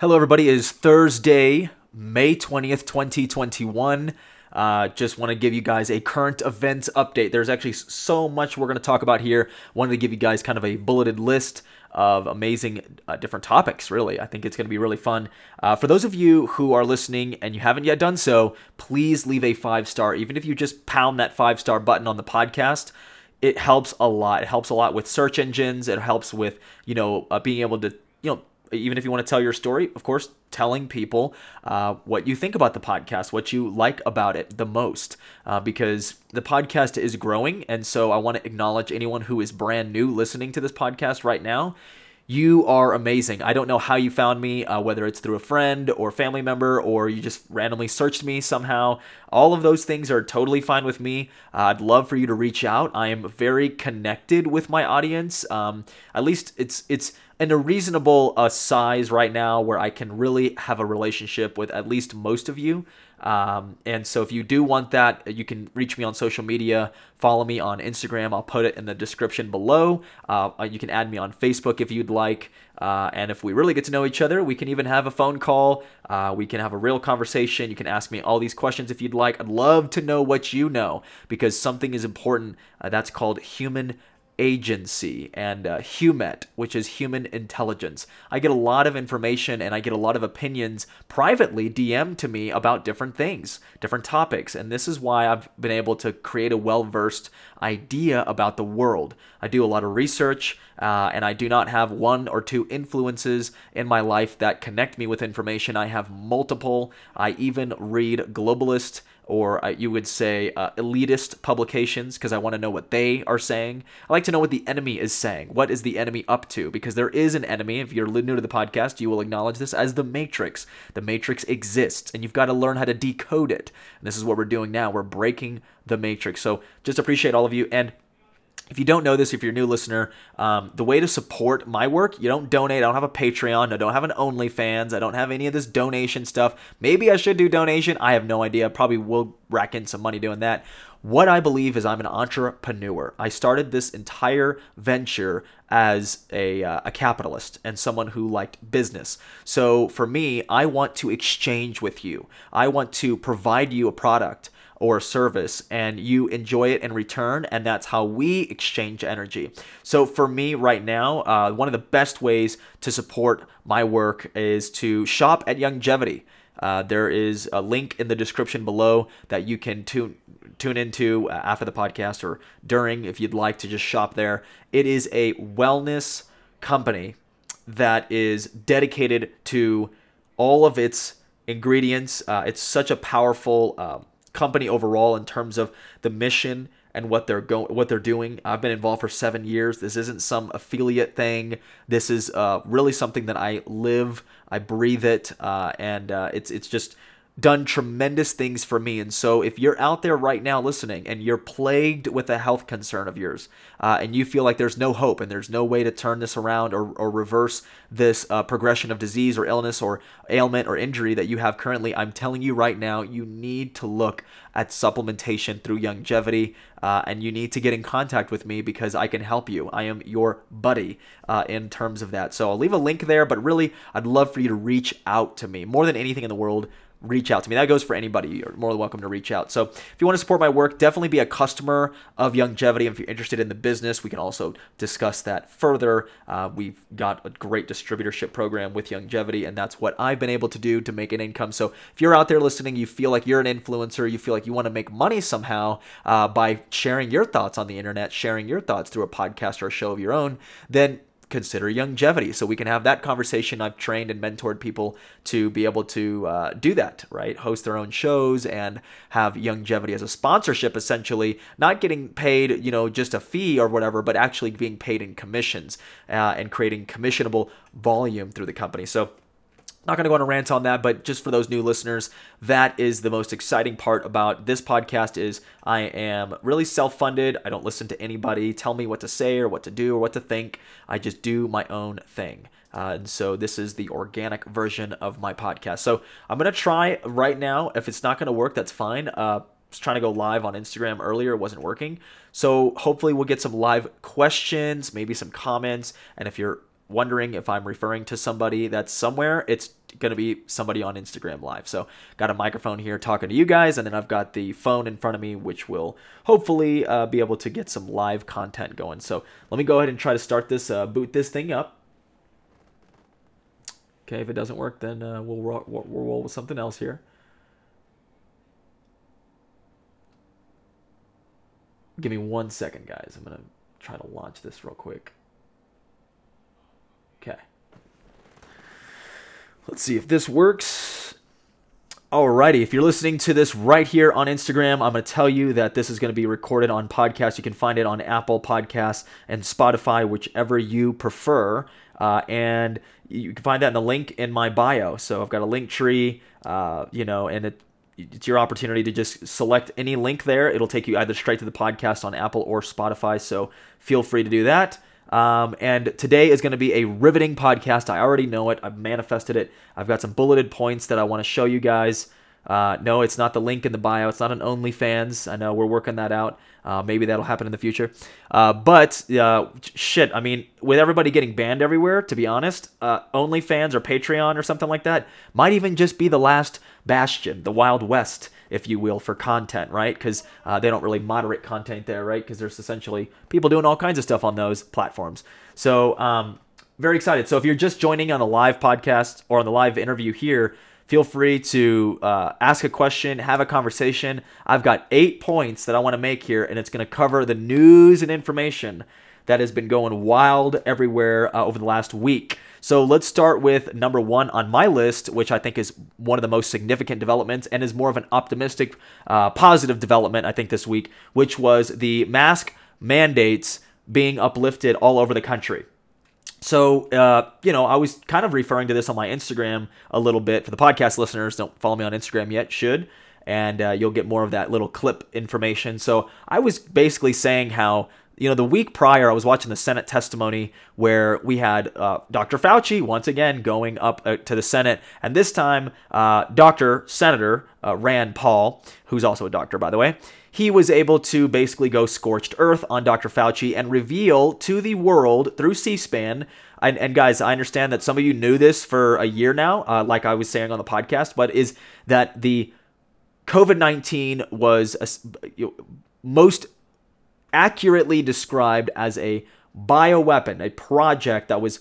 Hello, everybody. It is Thursday, May 20th, 2021. Uh, just want to give you guys a current events update. There's actually so much we're going to talk about here. Wanted to give you guys kind of a bulleted list of amazing uh, different topics, really. I think it's going to be really fun. Uh, for those of you who are listening and you haven't yet done so, please leave a five star. Even if you just pound that five star button on the podcast, it helps a lot. It helps a lot with search engines. It helps with, you know, uh, being able to, you know, even if you want to tell your story, of course, telling people uh, what you think about the podcast, what you like about it the most, uh, because the podcast is growing. And so I want to acknowledge anyone who is brand new listening to this podcast right now. You are amazing. I don't know how you found me, uh, whether it's through a friend or family member or you just randomly searched me somehow. All of those things are totally fine with me. Uh, I'd love for you to reach out. I am very connected with my audience. Um, at least it's it's in a reasonable uh, size right now where I can really have a relationship with at least most of you. Um, and so if you do want that, you can reach me on social media. Follow me on Instagram. I'll put it in the description below. Uh, you can add me on Facebook if you'd like. Uh, and if we really get to know each other, we can even have a phone call. Uh, we can have a real conversation. You can ask me all these questions if you'd like. I'd love to know what you know because something is important. Uh, that's called human agency and uh, HUMINT, which is human intelligence. I get a lot of information and I get a lot of opinions privately DM to me about different things, different topics. And this is why I've been able to create a well versed idea about the world. I do a lot of research uh, and I do not have one or two influences in my life that connect me with information. I have multiple. I even read globalist or uh, you would say uh, elitist publications because I want to know what they are saying. I like to know what the enemy is saying. What is the enemy up to? Because there is an enemy. If you're new to the podcast, you will acknowledge this as the Matrix. The Matrix exists, and you've got to learn how to decode it. And this is what we're doing now. We're breaking the Matrix. So just appreciate all of you. And if you don't know this, if you're a new listener, um, the way to support my work, you don't donate. I don't have a Patreon. I don't have an OnlyFans. I don't have any of this donation stuff. Maybe I should do donation. I have no idea. Probably will rack in some money doing that. What I believe is I'm an entrepreneur. I started this entire venture as a, uh, a capitalist and someone who liked business. So for me, I want to exchange with you. I want to provide you a product or service and you enjoy it in return and that's how we exchange energy. So for me right now uh, one of the best ways to support my work is to shop at Youngevity uh, there is a link in the description below that you can tune tune into uh, after the podcast or during if you'd like to just shop there. It is a wellness company that is dedicated to all of its ingredients. Uh, it's such a powerful um, company overall in terms of the mission and what they're going what they're doing. I've been involved for 7 years. This isn't some affiliate thing. This is uh, really something that I live, I breathe it uh, and uh, it's it's just done tremendous things for me. And so, if you're out there right now listening and you're plagued with a health concern of yours, uh, and you feel like there's no hope and there's no way to turn this around or, or reverse this uh, progression of disease or illness or ailment or injury that you have currently, I'm telling you right now, you need to look at supplementation through Youngevity. Uh, and you need to get in contact with me because I can help you. I am your buddy uh, in terms of that. So I'll leave a link there, but really, I'd love for you to reach out to me. More than anything in the world, reach out to me. That goes for anybody. You're more than welcome to reach out. So if you want to support my work, definitely be a customer of Youngevity. If you're interested in the business, we can also discuss that further. Uh, we've got a great distributorship program with Youngevity, and that's what I've been able to do to make an income. So if you're out there listening, you feel like you're an influencer, you feel like you want to make money somehow uh, by sharing your thoughts on the internet, sharing your thoughts through a podcast or a show of your own, then consider Youngevity. So we can have that conversation. I've trained and mentored people to be able to uh, do that right? Host their own shows and have Youngevity as a sponsorship essentially not getting paid you know just a fee or whatever but actually being paid in commissions uh, and creating commissionable volume through the company. So not going to go on a rant on that but just for those new listeners that is the most exciting part about this podcast is i am really self-funded. I don't listen to anybody tell me what to say or what to do or what to think. I just do my own thing. Uh, and so this is the organic version of my podcast. So i'm going to try right now. If it's not going to work that's fine. Uh, trying to go live on Instagram earlier, it wasn't working. So hopefully we'll get some live questions, maybe some comments, and if you're wondering if I'm referring to somebody that's somewhere, it's going to be somebody on Instagram Live. So, got a microphone here talking to you guys, and then I've got the phone in front of me, which will hopefully uh, be able to get some live content going. So, let me go ahead and try to start this, uh, boot this thing up. Okay, if it doesn't work, then uh, we'll, we'll roll with something else here. Give me one second, guys. I'm going to try to launch this real quick. Okay. Let's see if this works. Alrighty, if you're listening to this right here on Instagram, I'm going to tell you that this is going to be recorded on podcast. You can find it on Apple Podcasts and Spotify, whichever you prefer. Uh, and you can find that in the link in my bio. So I've got a link tree, uh, you know, and it, it's your opportunity to just select any link there. It'll take you either straight to the podcast on Apple or Spotify. So feel free to do that. Um, and today is going to be a riveting podcast. I already know it. I've manifested it. I've got some bulleted points that I want to show you guys. Uh, no, it's not the link in the bio. It's not an OnlyFans. I know we're working that out. Uh, maybe that'll happen in the future. Uh, but uh, shit, I mean, with everybody getting banned everywhere, to be honest, uh, OnlyFans or Patreon or something like that might even just be the last bastion, the Wild West, if you will, for content, right? Because uh, they don't really moderate content there, right? Because there's essentially people doing all kinds of stuff on those platforms. So, um, very excited. So, if you're just joining on a live podcast or on the live interview here, feel free to uh, ask a question, have a conversation. I've got eight points that I want to make here, and it's going to cover the news and information that has been going wild everywhere uh, over the last week. So let's start with number one on my list, which I think is one of the most significant developments and is more of an optimistic, uh, positive development, I think, this week, which was the mask mandates being uplifted all over the country. So, uh, you know, I was kind of referring to this on my Instagram a little bit. For the podcast listeners, don't follow me on Instagram yet, should. And uh, you'll get more of that little clip information. So, I was basically saying how, you know, the week prior, I was watching the Senate testimony where we had uh, Dr. Fauci once again going up uh, to the Senate. And this time, uh, Dr. Senator uh, Rand Paul, who's also a doctor, by the way, he was able to basically go scorched earth on Dr. Fauci and reveal to the world through C SPAN. And, and, guys, I understand that some of you knew this for a year now, uh, like I was saying on the podcast, but is that the COVID 19 was a, most accurately described as a bioweapon, a project that was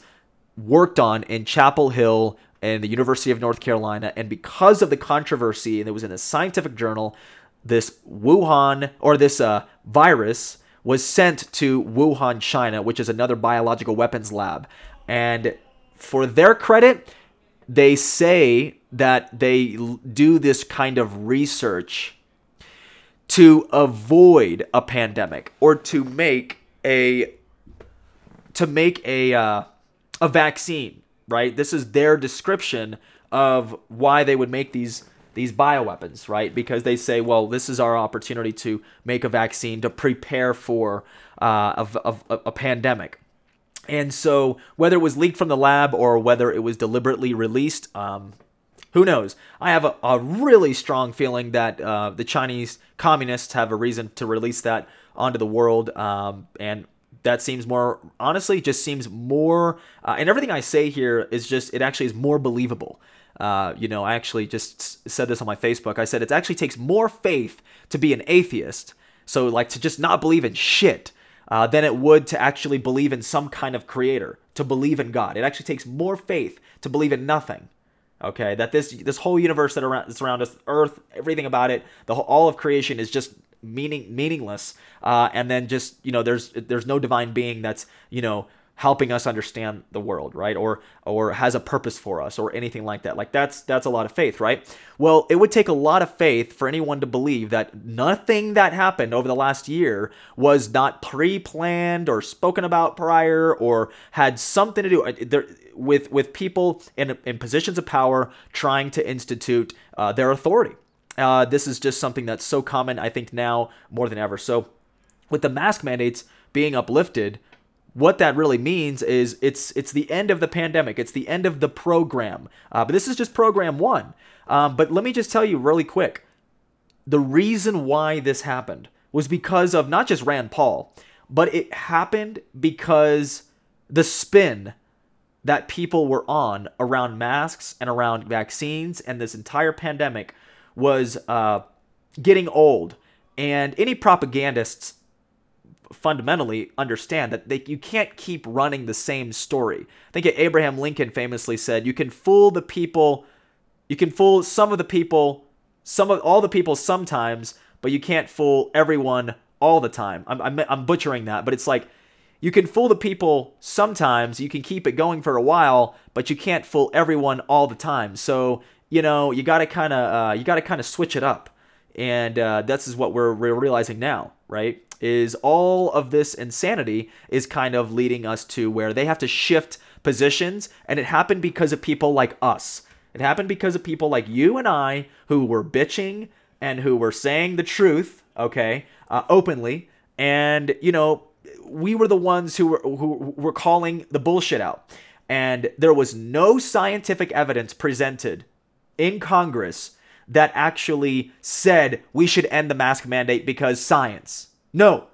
worked on in Chapel Hill and the University of North Carolina. And because of the controversy, and it was in a scientific journal, this Wuhan or this uh, virus was sent to Wuhan, China, which is another biological weapons lab. And for their credit, they say that they do this kind of research to avoid a pandemic or to make a to make a uh, a vaccine, right? This is their description of why they would make these these bioweapons, right? Because they say, well, this is our opportunity to make a vaccine to prepare for uh, a, a, a pandemic. And so, whether it was leaked from the lab or whether it was deliberately released, um, who knows? I have a, a really strong feeling that uh, the Chinese communists have a reason to release that onto the world. Um, and that seems more, honestly, just seems more, uh, and everything I say here is just, it actually is more believable. Uh, you know, I actually just said this on my Facebook. I said it actually takes more faith to be an atheist, so like to just not believe in shit, uh, than it would to actually believe in some kind of creator, to believe in God. It actually takes more faith to believe in nothing. Okay, that this this whole universe that around that's around us, Earth, everything about it, the whole, all of creation is just meaning meaningless. Uh, and then just you know, there's there's no divine being that's you know helping us understand the world right? Or or has a purpose for us or anything like that. Like that's that's a lot of faith right? Well it would take a lot of faith for anyone to believe that nothing that happened over the last year was not pre-planned or spoken about prior or had something to do uh, with with people in in positions of power trying to institute uh, their authority. Uh, this is just something that's so common i think now more than ever. So with the mask mandates being uplifted what that really means is it's it's the end of the pandemic. It's the end of the program. Uh, but this is just program one. Um, but let me just tell you really quick. The reason why this happened was because of not just Rand Paul, but it happened because the spin that people were on around masks and around vaccines and this entire pandemic was uh, getting old. And any propagandists fundamentally understand that they, you can't keep running the same story. I think Abraham Lincoln famously said, "You can fool the people, you can fool some of the people, some of all the people sometimes, but you can't fool everyone all the time." I'm, I'm, I'm butchering that, but it's like you can fool the people sometimes. You can keep it going for a while, but you can't fool everyone all the time. So you know you got to kind of uh, you got to kind of switch it up, and uh, this is what we're, we're realizing now, right? Is all of this insanity is kind of leading us to where they have to shift positions and it happened because of people like us. It happened because of people like you and i who were bitching and who were saying the truth okay uh, openly. And you know we were the ones who were who were calling the bullshit out. And there was no scientific evidence presented in congress that actually said we should end the mask mandate because science no,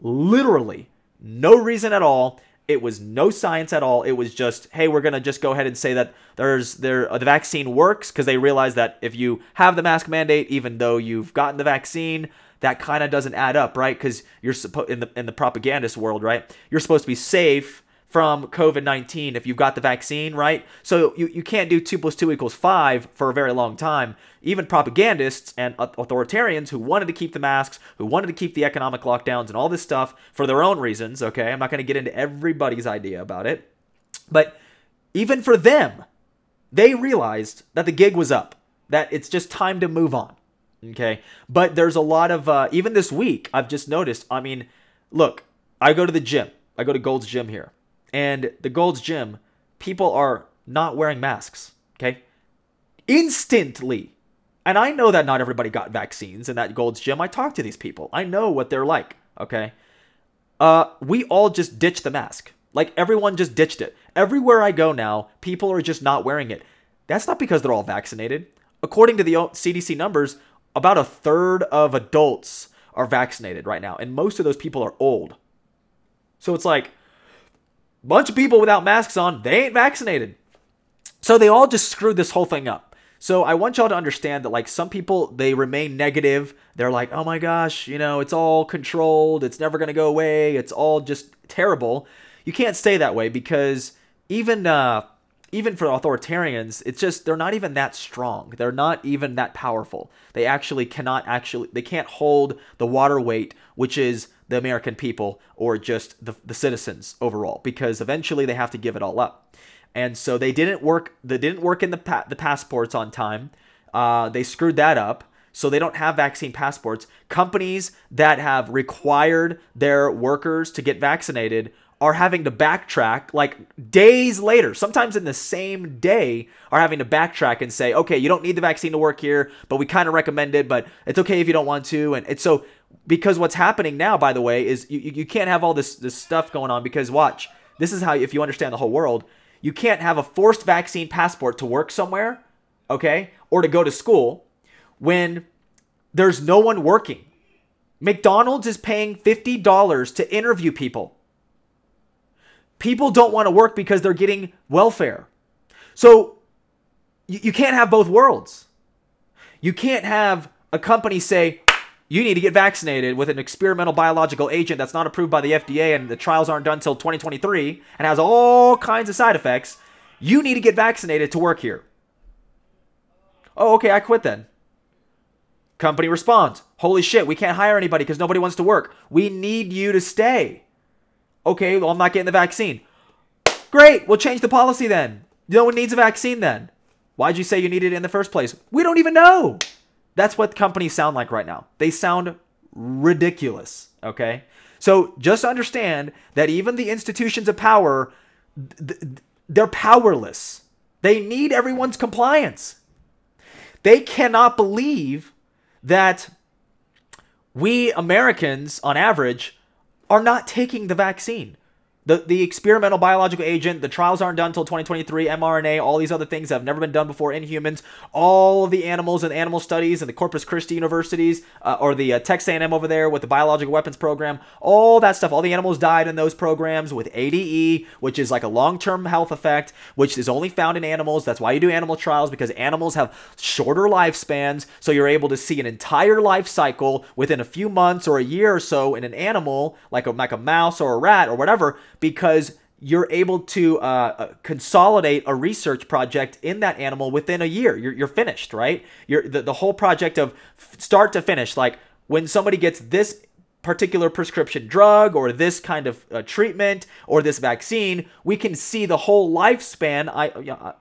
literally no reason at all. It was no science at all. It was just, hey, we're gonna just go ahead and say that there's there uh, the vaccine works because they realize that if you have the mask mandate, even though you've gotten the vaccine, that kind of doesn't add up, right? Because you're supposed in the in the propagandist world, right? You're supposed to be safe from COVID 19 if you've got the vaccine, right? So you, you can't do 2 plus 2 equals 5 for a very long time. Even propagandists and authoritarians who wanted to keep the masks, who wanted to keep the economic lockdowns and all this stuff for their own reasons, okay? I'm not going to get into everybody's idea about it. But even for them, they realized that the gig was up, that it's just time to move on. Okay. But there's a lot of, uh, even this week, I've just noticed. I mean, look, I go to the gym, I go to Gold's Gym here and the Gold's Gym, people are not wearing masks. Okay. Instantly. And I know that not everybody got vaccines in that Gold's Gym. I talk to these people. I know what they're like. Okay. Uh, we all just ditched the mask. Like everyone just ditched it. Everywhere I go now, people are just not wearing it. That's not because they're all vaccinated. According to the CDC numbers, about a third of adults are vaccinated right now, and most of those people are old. So it's like, bunch of people without masks on, they ain't vaccinated. So they all just screwed this whole thing up. So I want y'all to understand that like some people they remain negative. They're like, "Oh my gosh, you know, it's all controlled. It's never going to go away. It's all just terrible." You can't stay that way because even uh even for authoritarians, it's just they're not even that strong. They're not even that powerful. They actually cannot actually they can't hold the water weight, which is the American people or just the, the citizens overall, because eventually they have to give it all up. And so they didn't work. They didn't work in the pa- the passports on time. Uh, they screwed that up. So they don't have vaccine passports. Companies that have required their workers to get vaccinated are having to backtrack like days later, sometimes in the same day, are having to backtrack and say, okay, you don't need the vaccine to work here, but we kind of recommend it, but it's okay if you don't want to. And it's so because what's happening now, by the way, is you, you can't have all this, this stuff going on because watch, this is how, if you understand the whole world, you can't have a forced vaccine passport to work somewhere, okay, or to go to school when there's no one working. McDonald's is paying $50 to interview people. People don't want to work because they're getting welfare. So you, you can't have both worlds. You can't have a company say, you need to get vaccinated with an experimental biological agent that's not approved by the FDA and the trials aren't done until 2023 and has all kinds of side effects. You need to get vaccinated to work here. Oh, okay, I quit then. Company responds, Holy shit, we can't hire anybody because nobody wants to work. We need you to stay. Okay, well, I'm not getting the vaccine. Great, we'll change the policy then. No one needs a vaccine then. Why'd you say you needed it in the first place? We don't even know. That's what companies sound like right now. They sound ridiculous, okay? So just understand that even the institutions of power, they're powerless. They need everyone's compliance. They cannot believe that we Americans, on average, are not taking the vaccine. The, the experimental biological agent, the trials aren't done until 2023, mRNA, all these other things that have never been done before in humans, all of the animals and animal studies and the Corpus Christi universities, uh, or the uh, Texas A&M over there with the biological weapons program, all that stuff, all the animals died in those programs with ADE, which is like a long-term health effect, which is only found in animals. That's why you do animal trials, because animals have shorter lifespans, so you're able to see an entire life cycle within a few months or a year or so in an animal, like a, like a mouse or a rat or whatever, because you're able to uh, uh, consolidate a research project in that animal within a year. You're, you're finished, right? You're the, the whole project of start to finish. Like when somebody gets this particular prescription drug or this kind of uh, treatment or this vaccine, we can see the whole lifespan. I, uh,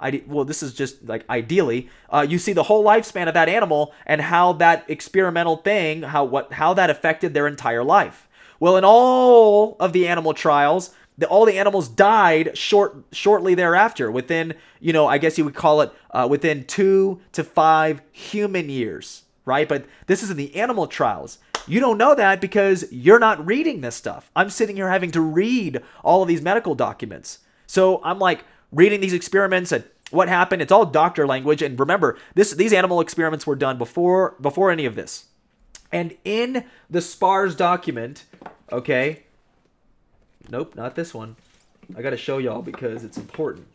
I, well, this is just like ideally, uh, you see the whole lifespan of that animal and how that experimental thing, how what, how that affected their entire life. Well, in all of the animal trials, the, all the animals died short shortly thereafter. Within, you know, I guess you would call it uh, within two to five human years, right? But this is in the animal trials. You don't know that because you're not reading this stuff. I'm sitting here having to read all of these medical documents. So I'm like reading these experiments and what happened. It's all doctor language. And remember, this these animal experiments were done before before any of this. And in the SPARS document, okay, nope, not this one. I got to show y'all because it's important.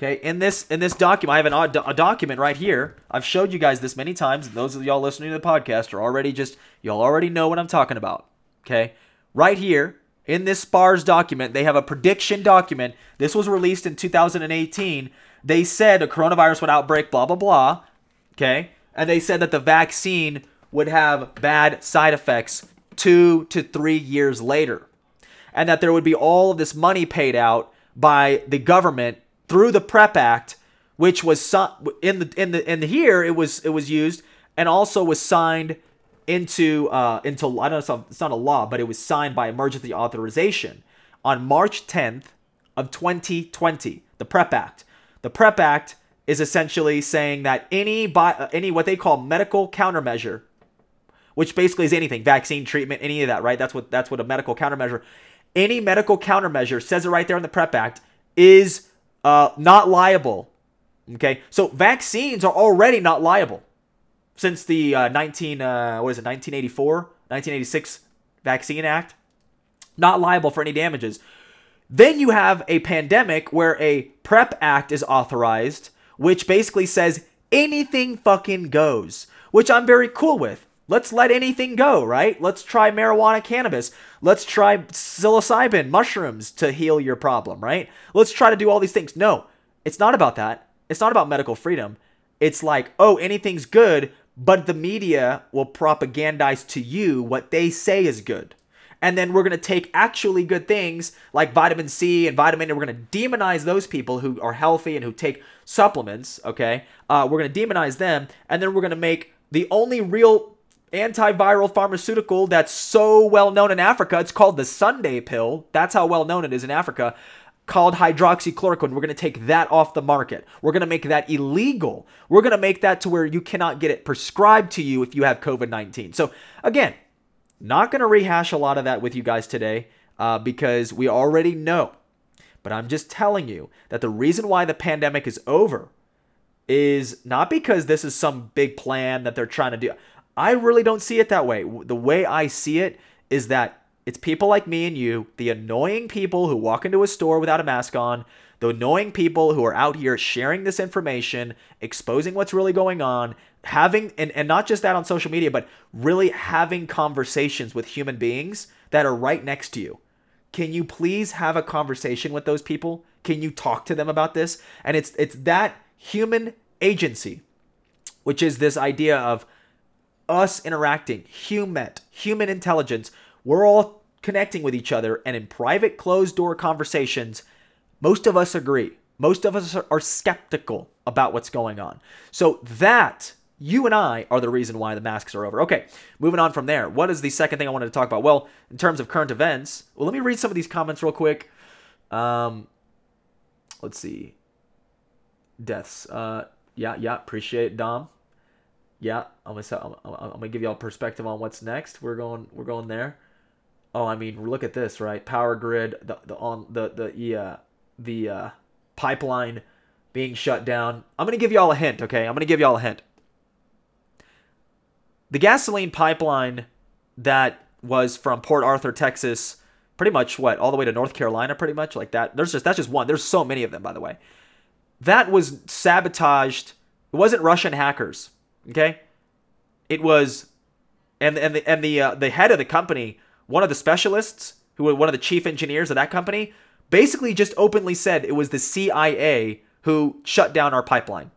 Okay, in this in this document, I have an, a document right here. I've showed you guys this many times. Those of y'all listening to the podcast are already just y'all already know what I'm talking about. Okay, right here in this SPARS document, they have a prediction document. This was released in 2018. They said a coronavirus would outbreak, blah blah blah. Okay, and they said that the vaccine would have bad side effects two to three years later. And that there would be all of this money paid out by the government through the PrEP Act, which was in the in the in the here it was it was used and also was signed into uh into I don't know it's not a law, but it was signed by emergency authorization on March 10th of 2020. The PrEP Act. The PrEP Act is essentially saying that any by any what they call medical countermeasure which basically is anything, vaccine, treatment, any of that, right? That's what that's what a medical countermeasure. Any medical countermeasure says it right there in the PrEP Act is uh, not liable. Okay, so vaccines are already not liable since the uh, 19 uh, what is it 1984 1986 Vaccine Act, not liable for any damages. Then you have a pandemic where a PrEP Act is authorized, which basically says anything fucking goes, which I'm very cool with. Let's let anything go, right? Let's try marijuana, cannabis. Let's try psilocybin, mushrooms to heal your problem, right? Let's try to do all these things. No, it's not about that. It's not about medical freedom. It's like, oh, anything's good, but the media will propagandize to you what they say is good. And then we're going to take actually good things like vitamin C and vitamin, and we're going to demonize those people who are healthy and who take supplements, okay? Uh, we're going to demonize them, and then we're going to make the only real antiviral pharmaceutical that's so well known in Africa. It's called the Sunday pill. That's how well known it is in Africa. Called hydroxychloroquine. We're going to take that off the market. We're going to make that illegal. We're going to make that to where you cannot get it prescribed to you if you have COVID 19. So, again, not going to rehash a lot of that with you guys today uh, because we already know. But I'm just telling you that the reason why the pandemic is over is not because this is some big plan that they're trying to do. I really don't see it that way. The way I see it is that it's people like me and you, the annoying people who walk into a store without a mask on, the annoying people who are out here sharing this information, exposing what's really going on, having, and, and not just that on social media, but really having conversations with human beings that are right next to you. Can you please have a conversation with those people? Can you talk to them about this? And it's it's that human agency, which is this idea of us interacting, human, human intelligence, we're all connecting with each other, and in private, closed door conversations, most of us agree. Most of us are skeptical about what's going on. So that you and I are the reason why the masks are over. Okay, moving on from there. What is the second thing I wanted to talk about? Well, in terms of current events, well, let me read some of these comments real quick. Um, let's see. Deaths. Uh, yeah, yeah, appreciate it, Dom yeah, I'm gonna I'm, I'm gonna give y'all perspective on what's next. We're going we're going there. Oh, I mean, look at this, right? Power grid, the the on the the uh, the uh, pipeline being shut down. I'm gonna give y'all a hint, okay? I'm gonna give y'all a hint. The gasoline pipeline that was from Port Arthur, Texas, pretty much what all the way to North Carolina, pretty much like that. There's just that's just one. There's so many of them, by the way. That was sabotaged. It wasn't Russian hackers, okay? It was, and and the and the uh, the head of the company, one of the specialists, who one of the chief engineers of that company, basically just openly said it was the CIA who shut down our pipeline.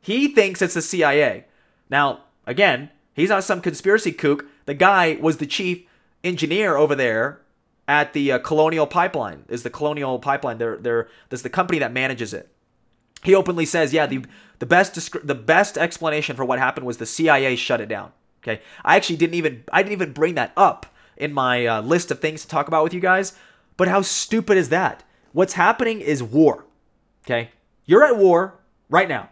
He thinks it's the CIA. Now, again, he's not some conspiracy kook. The guy was the chief engineer over there at the uh, Colonial Pipeline. Is the Colonial Pipeline? They're they're that's the company that manages it. He openly says, "Yeah, the the best the best explanation for what happened was the CIA shut it down." Okay, I actually didn't even I didn't even bring that up in my uh, list of things to talk about with you guys. But how stupid is that? What's happening is war. Okay, you're at war right now,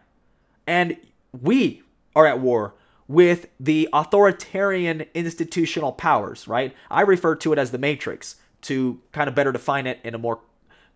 and we are at war with the authoritarian institutional powers. Right? I refer to it as the Matrix to kind of better define it in a more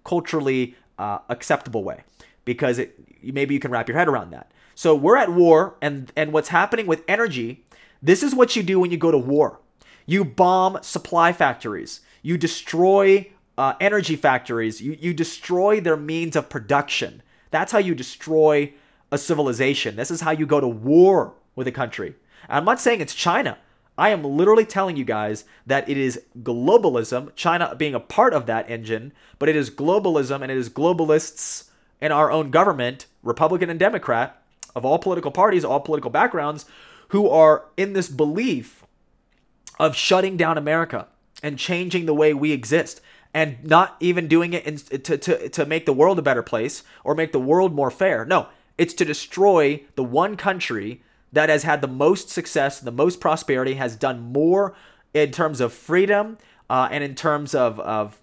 culturally uh, acceptable way because it maybe you can wrap your head around that. So we're at war and and what's happening with energy, this is what you do when you go to war. You bomb supply factories. You destroy uh, energy factories. You, you destroy their means of production. That's how you destroy a civilization. This is how you go to war with a country. I'm not saying it's China. I am literally telling you guys that it is globalism, China being a part of that engine, but it is globalism and it is globalists in our own government, Republican and Democrat, of all political parties, all political backgrounds, who are in this belief of shutting down America and changing the way we exist and not even doing it in, to, to, to make the world a better place or make the world more fair. No, it's to destroy the one country that has had the most success, the most prosperity, has done more in terms of freedom uh, and in terms of, of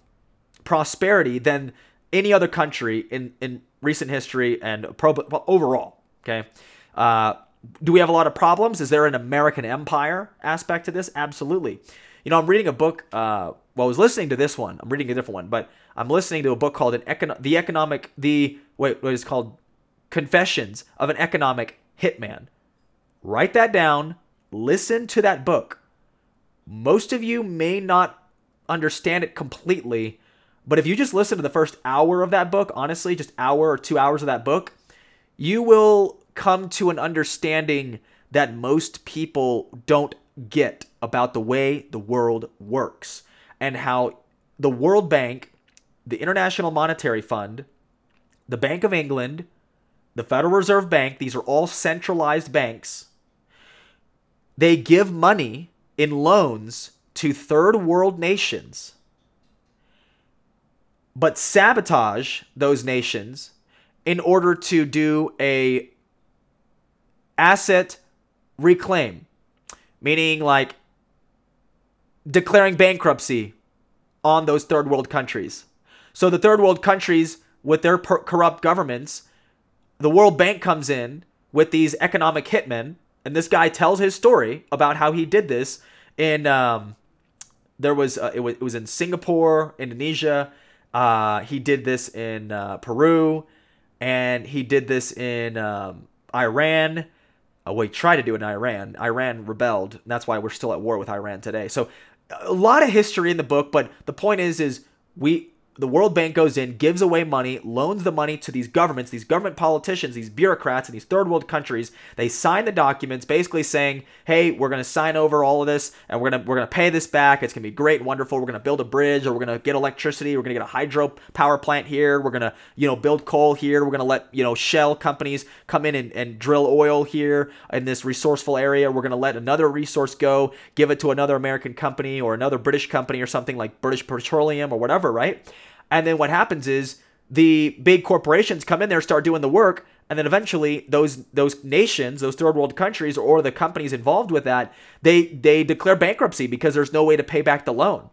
prosperity than any other country in, in recent history and pro- overall. Okay. Uh, do we have a lot of problems? Is there an American empire aspect to this? Absolutely. You know, I'm reading a book. Uh, well, I was listening to this one. I'm reading a different one, but I'm listening to a book called an econ- the economic the wait what is called Confessions of an Economic Hitman. Write that down. Listen to that book. Most of you may not understand it completely, but if you just listen to the first hour of that book, honestly, just hour or two hours of that book, you will come to an understanding that most people don't get about the way the world works and how the World Bank, the International Monetary Fund, the Bank of England, the Federal Reserve Bank, these are all centralized banks. They give money in loans to third world nations but sabotage those nations in order to do a asset reclaim meaning like declaring bankruptcy on those third world countries. So the third world countries with their per- corrupt governments the world bank comes in with these economic hitmen and this guy tells his story about how he did this in um, there was uh, it was it was in Singapore, Indonesia, uh, he did this in uh, Peru, and he did this in um, Iran. Uh, well, he tried to do it in Iran. Iran rebelled. And that's why we're still at war with Iran today. So, a lot of history in the book. But the point is, is we the World Bank goes in, gives away money, loans the money to these governments, these government politicians, these bureaucrats in these third world countries. They sign the documents basically saying, "Hey, we're going to sign over all of this and we're going to we're going to pay this back. It's going to be great wonderful. We're going to build a bridge or we're going to get electricity, we're going to get a hydro power plant here. We're going to, you know, build coal here. We're going to let, you know, shell companies come in and, and drill oil here in this resourceful area. We're going to let another resource go, give it to another American company or another British company or something like British Petroleum or whatever, right?" And then what happens is the big corporations come in there, start doing the work, and then eventually those those nations, those third world countries, or the companies involved with that, they they declare bankruptcy because there's no way to pay back the loan.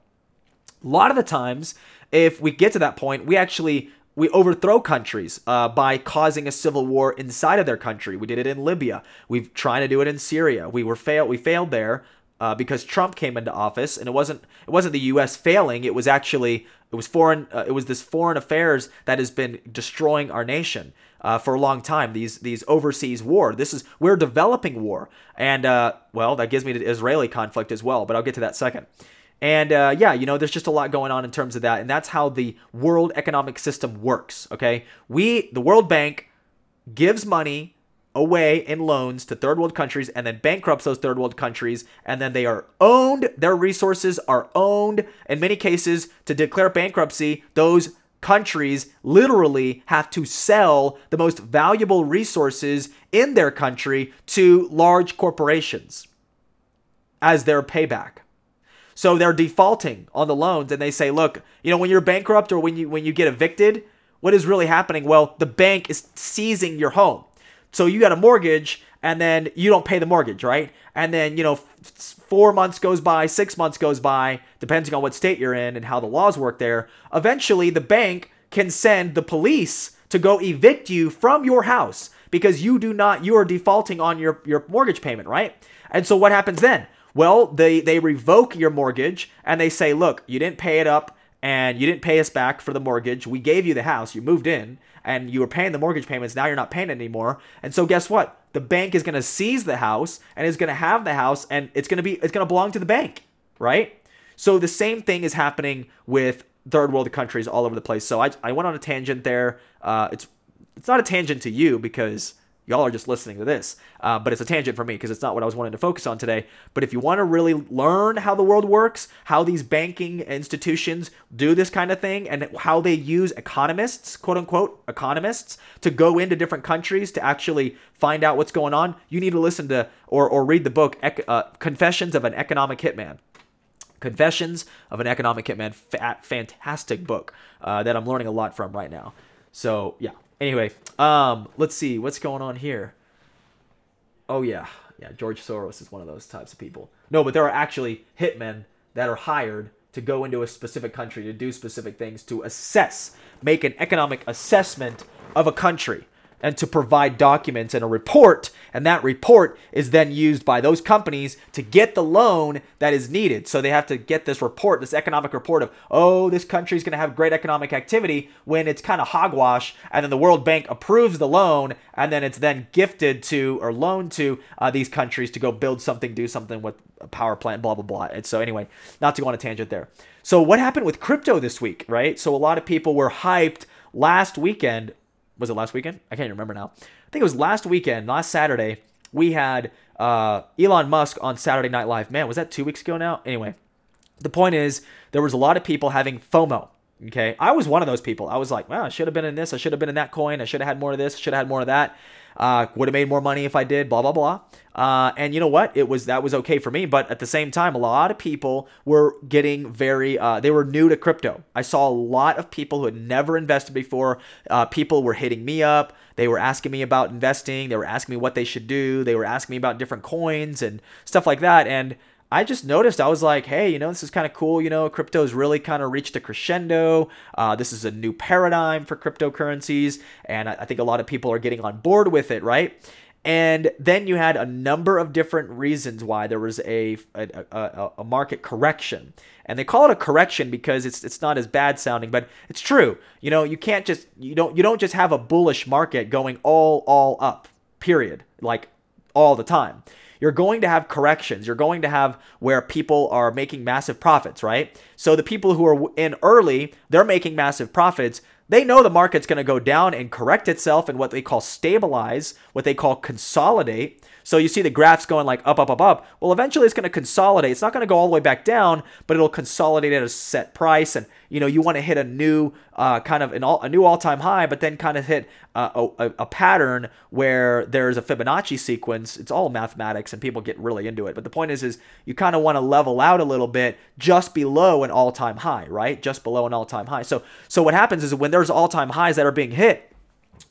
A lot of the times, if we get to that point, we actually we overthrow countries uh, by causing a civil war inside of their country. We did it in Libya. We've tried to do it in Syria. We were failed. We failed there uh, because Trump came into office, and it wasn't it wasn't the U.S. failing. It was actually it was foreign uh, it was this foreign affairs that has been destroying our nation uh, for a long time. These these overseas war. This is we're developing war, and uh, well, that gives me the Israeli conflict as well. But I'll get to that second. And uh, yeah, you know, there's just a lot going on in terms of that, and that's how the world economic system works. Okay, we the World Bank gives money away in loans to third world countries and then bankrupts those third world countries and then they are owned their resources are owned in many cases to declare bankruptcy those countries literally have to sell the most valuable resources in their country to large corporations as their payback. So they're defaulting on the loans and they say look you know when you're bankrupt or when you when you get evicted what is really happening? Well the bank is seizing your home so you got a mortgage and then you don't pay the mortgage, right? And then, you know, four months goes by, six months goes by, depending on what state you're in and how the laws work there. Eventually, the bank can send the police to go evict you from your house because you do not, you are defaulting on your, your mortgage payment, right? And so what happens then? Well, they, they revoke your mortgage and they say, look, you didn't pay it up and you didn't pay us back for the mortgage. We gave you the house, you moved in, and you were paying the mortgage payments. Now you're not paying it anymore. And so guess what? The bank is going to seize the house and is going to have the house and it's going to be it's going to belong to the bank, right? So the same thing is happening with third world countries all over the place. So I, I went on a tangent there. Uh, it's it's not a tangent to you because y'all are just listening to this. Uh, but it's a tangent for me because it's not what I was wanting to focus on today. But if you want to really learn how the world works, how these banking institutions do this kind of thing, and how they use economists, quote unquote, economists, to go into different countries to actually find out what's going on, you need to listen to or, or read the book uh, Confessions of an Economic Hitman. Confessions of an Economic Hitman. Fantastic book uh, that I'm learning a lot from right now. So, yeah, Anyway, um, let's see what's going on here. Oh yeah, yeah. George Soros is one of those types of people. No, but there are actually hitmen that are hired to go into a specific country to do specific things to assess, make an economic assessment of a country and to provide documents and a report. And that report is then used by those companies to get the loan that is needed. So they have to get this report, this economic report of, oh, this country is going to have great economic activity when it's kind of hogwash. And then the World Bank approves the loan and then it's then gifted to or loaned to uh, these countries to go build something, do something with a power plant, blah, blah, blah. And so, anyway, not to go on a tangent there. So, what happened with crypto this week, right? So, a lot of people were hyped last weekend was it last weekend? I can't remember now. I think it was last weekend, last Saturday. We had uh, Elon Musk on Saturday Night Live. Man, was that two weeks ago now? Anyway, the point is there was a lot of people having FOMO. Okay, I was one of those people. I was like, wow, I should have been in this. I should have been in that coin. I should have had more of this. Should have had more of that. Uh, would have made more money if I did. Blah blah blah. Uh, and you know what? It was that was okay for me. But at the same time, a lot of people were getting very. Uh, they were new to crypto. I saw a lot of people who had never invested before. Uh, people were hitting me up. They were asking me about investing. They were asking me what they should do. They were asking me about different coins and stuff like that. And I just noticed I was like, hey, you know, this is kind of cool. You know, crypto's really kind of reached a crescendo. Uh, this is a new paradigm for cryptocurrencies, and I, I think a lot of people are getting on board with it, right? And then you had a number of different reasons why there was a, a, a, a, market correction. And they call it a correction because it's it's not as bad sounding, but it's true. You know, you can't just you don't you don't just have a bullish market going all all up, period, like all the time you're going to have corrections. You're going to have where people are making massive profits, right? So the people who are in early, they're making massive profits. They know the market's going to go down and correct itself and what they call stabilize, what they call consolidate. So you see the graphs going like up, up, up, up. Well, eventually it's going to consolidate. It's not going to go all the way back down, but it'll consolidate at a set price. And you know you want to hit a new uh, kind of an all, a new all-time high, but then kind of hit a, a, a pattern where there's a Fibonacci sequence. It's all mathematics, and people get really into it. But the point is, is you kind of want to level out a little bit just below an all-time high, right? Just below an all-time high. So so what happens is when there's all-time highs that are being hit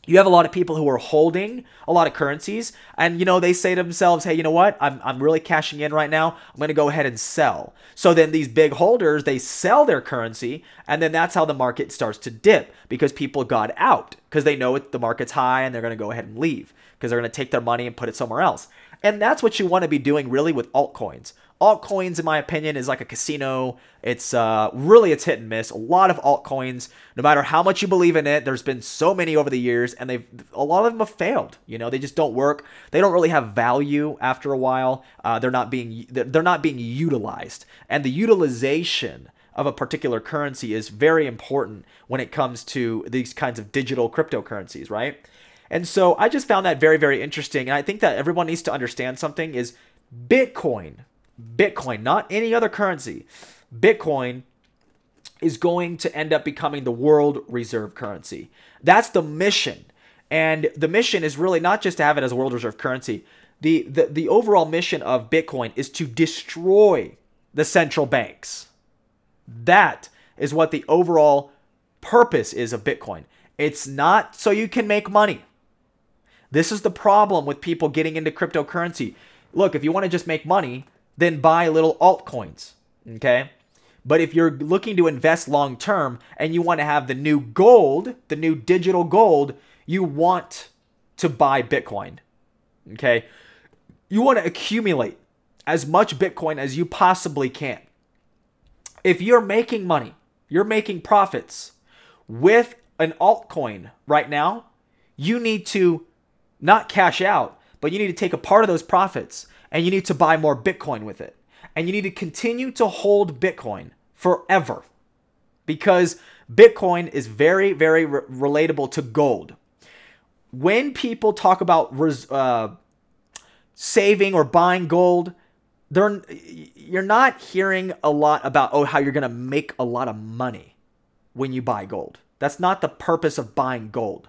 you have a lot of people who are holding a lot of currencies and you know they say to themselves hey you know what? I'm, I'm really cashing in right now. I'm going to go ahead and sell. So then these big holders they sell their currency and then that's how the market starts to dip because people got out because they know it, the market's high and they're going to go ahead and leave because they're going to take their money and put it somewhere else. And that's what you want to be doing really with altcoins altcoins in my opinion is like a casino. It's uh, really it's hit and miss. A lot of altcoins. No matter how much you believe in it there's been so many over the years and they've a lot of them have failed. You know they just don't work. They don't really have value after a while. Uh, they're not being they're not being utilized. And the utilization of a particular currency is very important when it comes to these kinds of digital cryptocurrencies right? And so i just found that very very interesting and i think that everyone needs to understand something is bitcoin Bitcoin, not any other currency. Bitcoin is going to end up becoming the world reserve currency. That's the mission. And the mission is really not just to have it as a world reserve currency. The, the, the overall mission of Bitcoin is to destroy the central banks. That is what the overall purpose is of Bitcoin. It's not so you can make money. This is the problem with people getting into cryptocurrency. Look, if you want to just make money, then buy little altcoins. Okay. But if you're looking to invest long term and you want to have the new gold, the new digital gold, you want to buy Bitcoin. Okay. You want to accumulate as much Bitcoin as you possibly can. If you're making money, you're making profits with an altcoin right now, you need to not cash out, but you need to take a part of those profits and you need to buy more Bitcoin with it. And you need to continue to hold Bitcoin forever because Bitcoin is very, very re- relatable to gold. When people talk about res- uh, saving or buying gold, they're you're not hearing a lot about oh how you're going to make a lot of money when you buy gold. That's not the purpose of buying gold.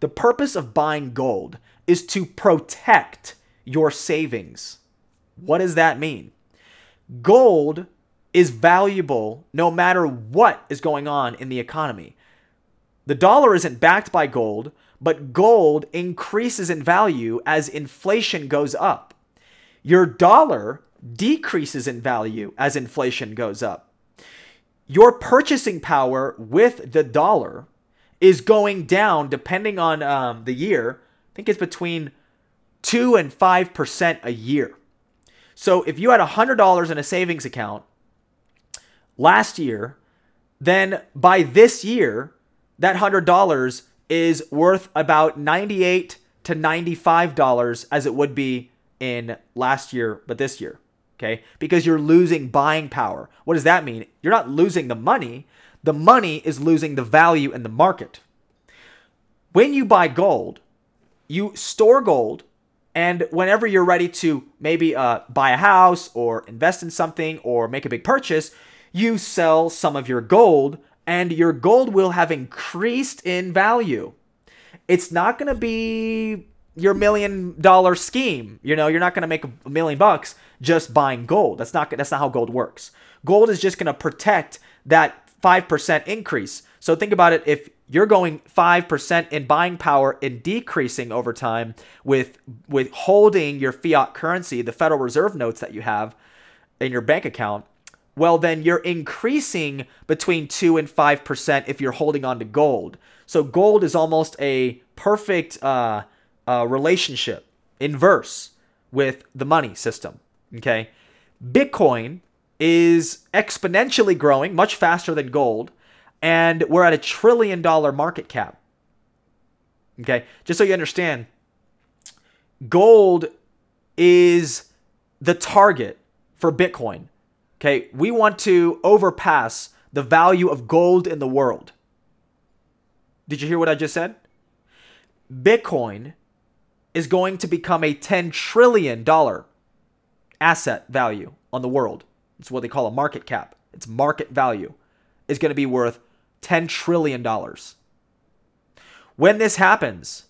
The purpose of buying gold is to protect your savings. What does that mean? Gold is valuable no matter what is going on in the economy. The dollar isn't backed by gold, but gold increases in value as inflation goes up. Your dollar decreases in value as inflation goes up. Your purchasing power with the dollar is going down depending on um, the year. I think it's between 2 and 5% a year. So if you had $100 in a savings account last year, then by this year, that $100 is worth about 98 to $95 as it would be in last year, but this year. Okay? Because you're losing buying power. What does that mean? You're not losing the money, the money is losing the value in the market. When you buy gold, you store gold and whenever you're ready to maybe uh, buy a house or invest in something or make a big purchase, you sell some of your gold and your gold will have increased in value. It's not going to be your million dollar scheme. You know, you're not going to make a million bucks just buying gold. That's not that's not how gold works. Gold is just going to protect that 5% increase. So think about it if you're going 5% in buying power and decreasing over time with with holding your fiat currency, the Federal Reserve notes that you have in your bank account, well then you're increasing between 2 and 5% if you're holding on to gold. So gold is almost a perfect uh, uh, relationship, inverse with the money system. Okay, Bitcoin is exponentially growing, much faster than gold and we're at a trillion dollar market cap. Okay, just so you understand, gold is the target for Bitcoin. Okay, we want to overpass the value of gold in the world. Did you hear what I just said? Bitcoin is going to become a $10 trillion asset value on the world. It's what they call a market cap. It's market value is going to be worth $10 trillion. When this happens,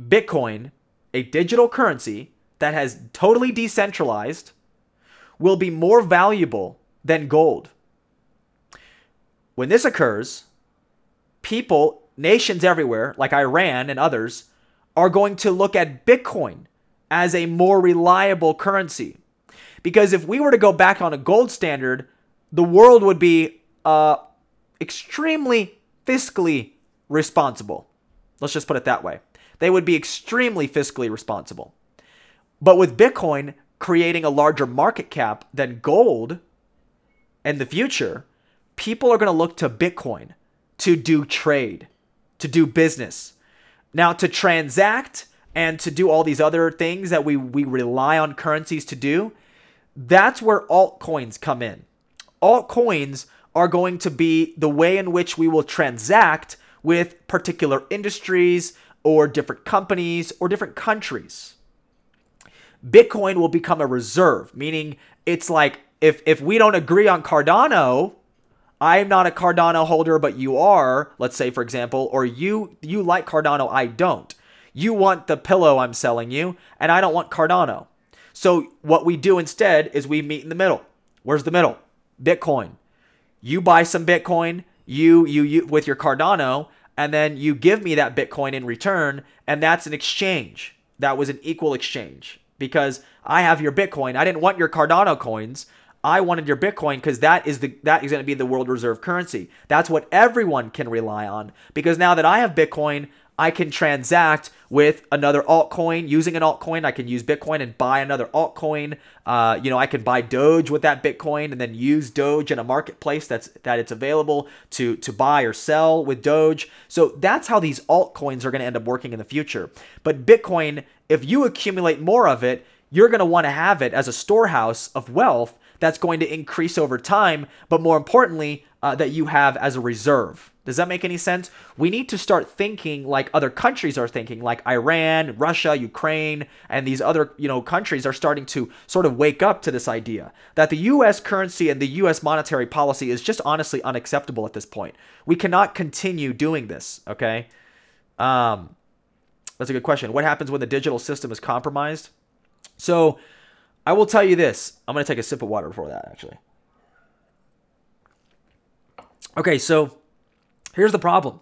Bitcoin, a digital currency that has totally decentralized, will be more valuable than gold. When this occurs, people, nations everywhere, like Iran and others, are going to look at Bitcoin as a more reliable currency. Because if we were to go back on a gold standard, the world would be uh, extremely fiscally responsible. Let's just put it that way. They would be extremely fiscally responsible. But with Bitcoin, creating a larger market cap than gold in the future, people are going to look to Bitcoin to do trade, to do business. Now, to transact and to do all these other things that we, we rely on currencies to do, that's where altcoins come in. Altcoins are going to be the way in which we will transact with particular industries or different companies or different countries. Bitcoin will become a reserve, meaning it's like if if we don't agree on Cardano, I'm not a Cardano holder, but you are, let's say for example, or you you like Cardano, I don't. You want the pillow I'm selling you, and I don't want Cardano. So what we do instead is we meet in the middle. Where's the middle? Bitcoin. You buy some Bitcoin, you you you with your Cardano, and then you give me that Bitcoin in return, and that's an exchange. That was an equal exchange because I have your Bitcoin. I didn't want your Cardano coins. I wanted your Bitcoin because that is the that is going to be the world reserve currency. That's what everyone can rely on because now that I have Bitcoin, I can transact with another altcoin. Using an altcoin, I can use Bitcoin and buy another altcoin. Uh, you know, I can buy Doge with that Bitcoin and then use Doge in a marketplace that's that it's available to to buy or sell with Doge. So that's how these altcoins are going to end up working in the future. But Bitcoin, if you accumulate more of it, you're going to want to have it as a storehouse of wealth that's going to increase over time, but more importantly, uh, that you have as a reserve. Does that make any sense? We need to start thinking like other countries are thinking, like Iran, Russia, Ukraine, and these other, you know, countries are starting to sort of wake up to this idea that the US currency and the US monetary policy is just honestly unacceptable at this point. We cannot continue doing this, okay? Um that's a good question. What happens when the digital system is compromised? So, I will tell you this. I'm going to take a sip of water before that, actually. Okay, so here's the problem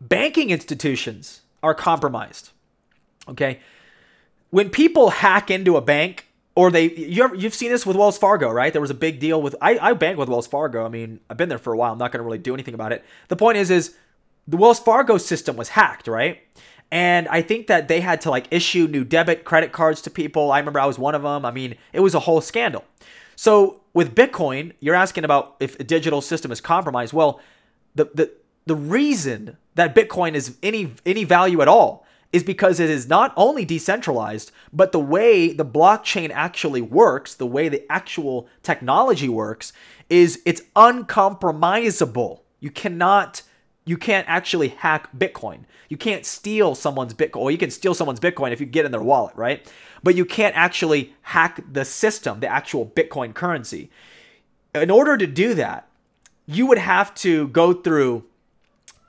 banking institutions are compromised. Okay. When people hack into a bank, or they you you've seen this with Wells Fargo, right? There was a big deal with I, I bank with Wells Fargo. I mean, I've been there for a while. I'm not going to really do anything about it. The point is, is the Wells Fargo system was hacked, right? And I think that they had to like issue new debit credit cards to people. I remember I was one of them. I mean, it was a whole scandal. So with Bitcoin, you're asking about if a digital system is compromised. Well, the the the reason that Bitcoin is any any value at all is because it is not only decentralized, but the way the blockchain actually works, the way the actual technology works, is it's uncompromisable. You cannot you can't actually hack Bitcoin. You can't steal someone's Bitcoin. Well, you can steal someone's Bitcoin if you get in their wallet, right? But you can't actually hack the system, the actual Bitcoin currency. In order to do that, you would have to go through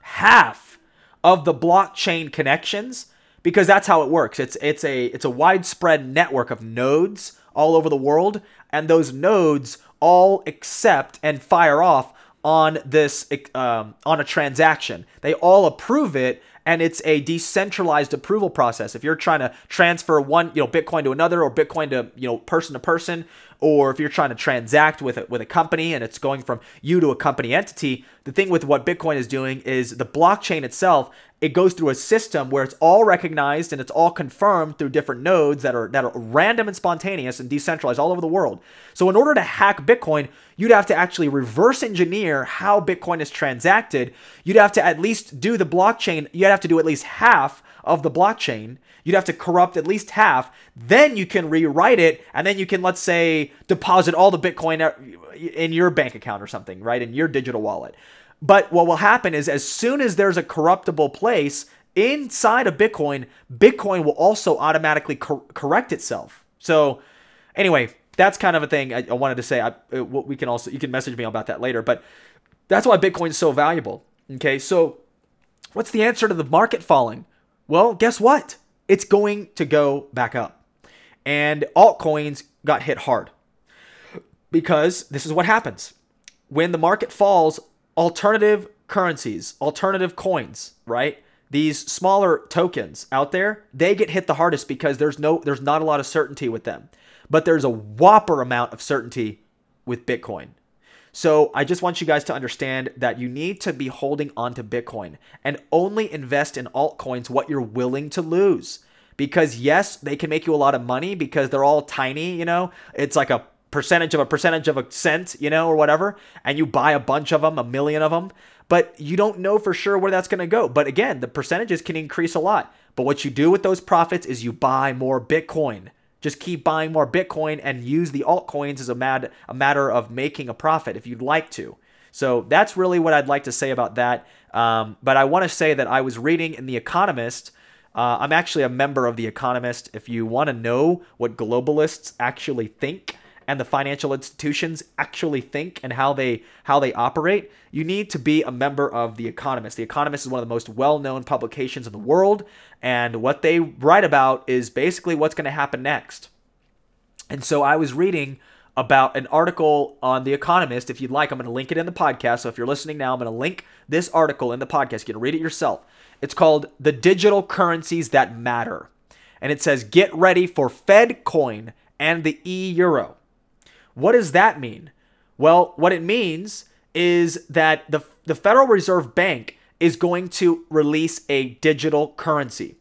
half of the blockchain connections because that's how it works. It's it's a it's a widespread network of nodes all over the world and those nodes all accept and fire off on this um, on a transaction. They all approve it and it's a decentralized approval process. If you're trying to transfer one, you know, Bitcoin to another or Bitcoin to, you know, person to person, or if you're trying to transact with a, with a company and it's going from you to a company entity, the thing with what Bitcoin is doing is the blockchain itself, it goes through a system where it's all recognized and it's all confirmed through different nodes that are that are random and spontaneous and decentralized all over the world. So in order to hack Bitcoin, you'd have to actually reverse engineer how Bitcoin is transacted. You'd have to at least do the blockchain, you'd have to do at least half of the blockchain. You'd have to corrupt at least half. Then you can rewrite it, and then you can, let's say, deposit all the Bitcoin in your bank account or something, right? In your digital wallet. But what will happen is as soon as there's a corruptible place inside of Bitcoin, Bitcoin will also automatically cor- correct itself. So, anyway, that's kind of a thing I, I wanted to say. I, uh, we can also you can message me about that later, but that's why Bitcoin is so valuable. Okay, so what's the answer to the market falling? Well, guess what? It's going to go back up. And altcoins got hit hard because this is what happens. When the market falls, alternative currencies, alternative coins, right? These smaller tokens out there, they get hit the hardest because there's no there's not a lot of certainty with them. But there's a whopper amount of certainty with Bitcoin. So I just want you guys to understand that you need to be holding on to Bitcoin and only invest in altcoins what you're willing to lose because yes, they can make you a lot of money because they're all tiny, you know? It's like a percentage of a percentage of a cent, you know, or whatever, and you buy a bunch of them, a million of them, but you don't know for sure where that's going to go. But again, the percentages can increase a lot. But what you do with those profits is you buy more Bitcoin. Just keep buying more Bitcoin and use the altcoins as a, mad, a matter of making a profit if you'd like to. So that's really what I'd like to say about that. Um, but I want to say that I was reading in The Economist. Uh, I'm actually a member of The Economist. If you want to know what globalists actually think, and the financial institutions actually think and how they how they operate, you need to be a member of The Economist. The Economist is one of the most well-known publications in the world, and what they write about is basically what's going to happen next. And so I was reading about an article on The Economist. If you'd like, I'm going to link it in the podcast. So if you're listening now, I'm going to link this article in the podcast. You can read it yourself. It's called The Digital Currencies That Matter. And it says, Get ready for Fed coin and the e euro. What does that mean? Well, what it means is that the, the Federal Reserve Bank is going to release a digital currency.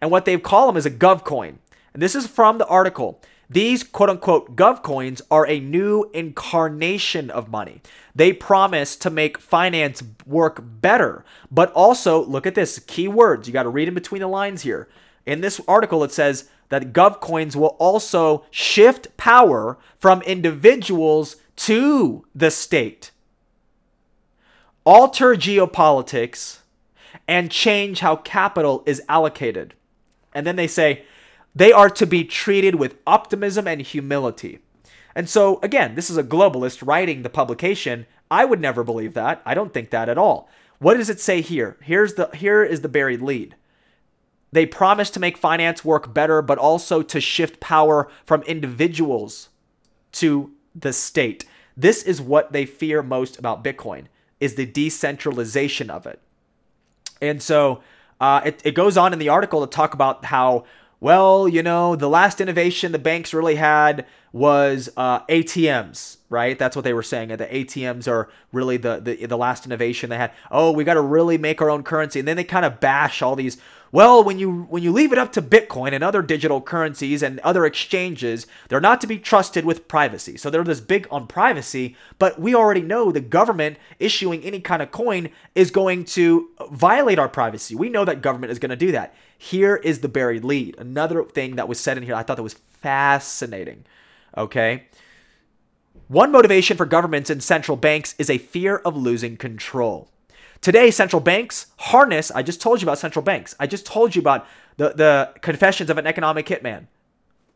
And what they call them is a GovCoin. And this is from the article. These quote unquote gov coins are a new incarnation of money. They promise to make finance work better, but also look at this key words. You got to read in between the lines here. In this article, it says that gov coins will also shift power from individuals to the state, alter geopolitics, and change how capital is allocated. And then they say they are to be treated with optimism and humility. And so, again, this is a globalist writing the publication. I would never believe that. I don't think that at all. What does it say here? Here's the here is the buried lead. They promise to make finance work better, but also to shift power from individuals to the state. This is what they fear most about Bitcoin is the decentralization of it. And so uh, it, it goes on in the article to talk about how, well, you know, the last innovation the banks really had was uh, ATMs, right? That's what they were saying. The ATMs are really the, the, the last innovation they had. Oh, we got to really make our own currency. And then they kind of bash all these well, when you when you leave it up to Bitcoin and other digital currencies and other exchanges, they're not to be trusted with privacy. So they're this big on privacy, but we already know the government issuing any kind of coin is going to violate our privacy. We know that government is going to do that. Here is the buried lead. Another thing that was said in here, I thought that was fascinating. Okay? One motivation for governments and central banks is a fear of losing control. Today, central banks harness, I just told you about central banks. I just told you about the, the confessions of an economic hitman.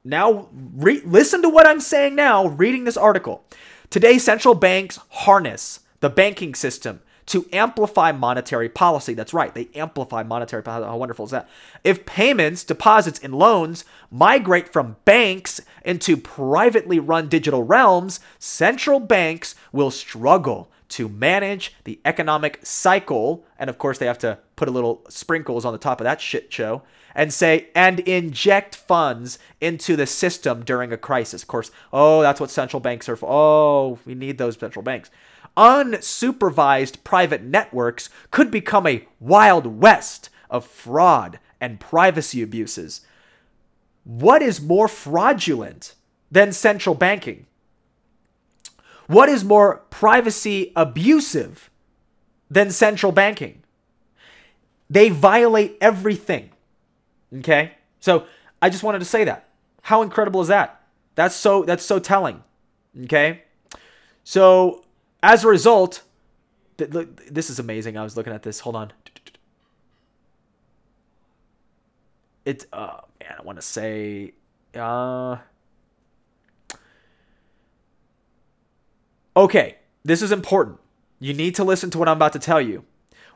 Now, re- listen to what I'm saying now, reading this article. Today, central banks harness the banking system to amplify monetary policy. That's right, they amplify monetary policy. How wonderful is that? If payments, deposits, and loans migrate from banks into privately run digital realms, central banks will struggle to manage the economic cycle. And of course, they have to put a little sprinkles on the top of that shit show and say, and inject funds into the system during a crisis. Of course, oh, that's what central banks are for. Oh, we need those central banks. Unsupervised private networks could become a wild west of fraud and privacy abuses. What is more fraudulent than central banking? What is more privacy abusive than central banking? They violate everything. Okay? So I just wanted to say that. How incredible is that? That's so that's so telling. Okay? So as a result, th- th- this is amazing. I was looking at this. Hold on. It uh man, I want to say uh Okay, this is important. You need to listen to what I'm about to tell you.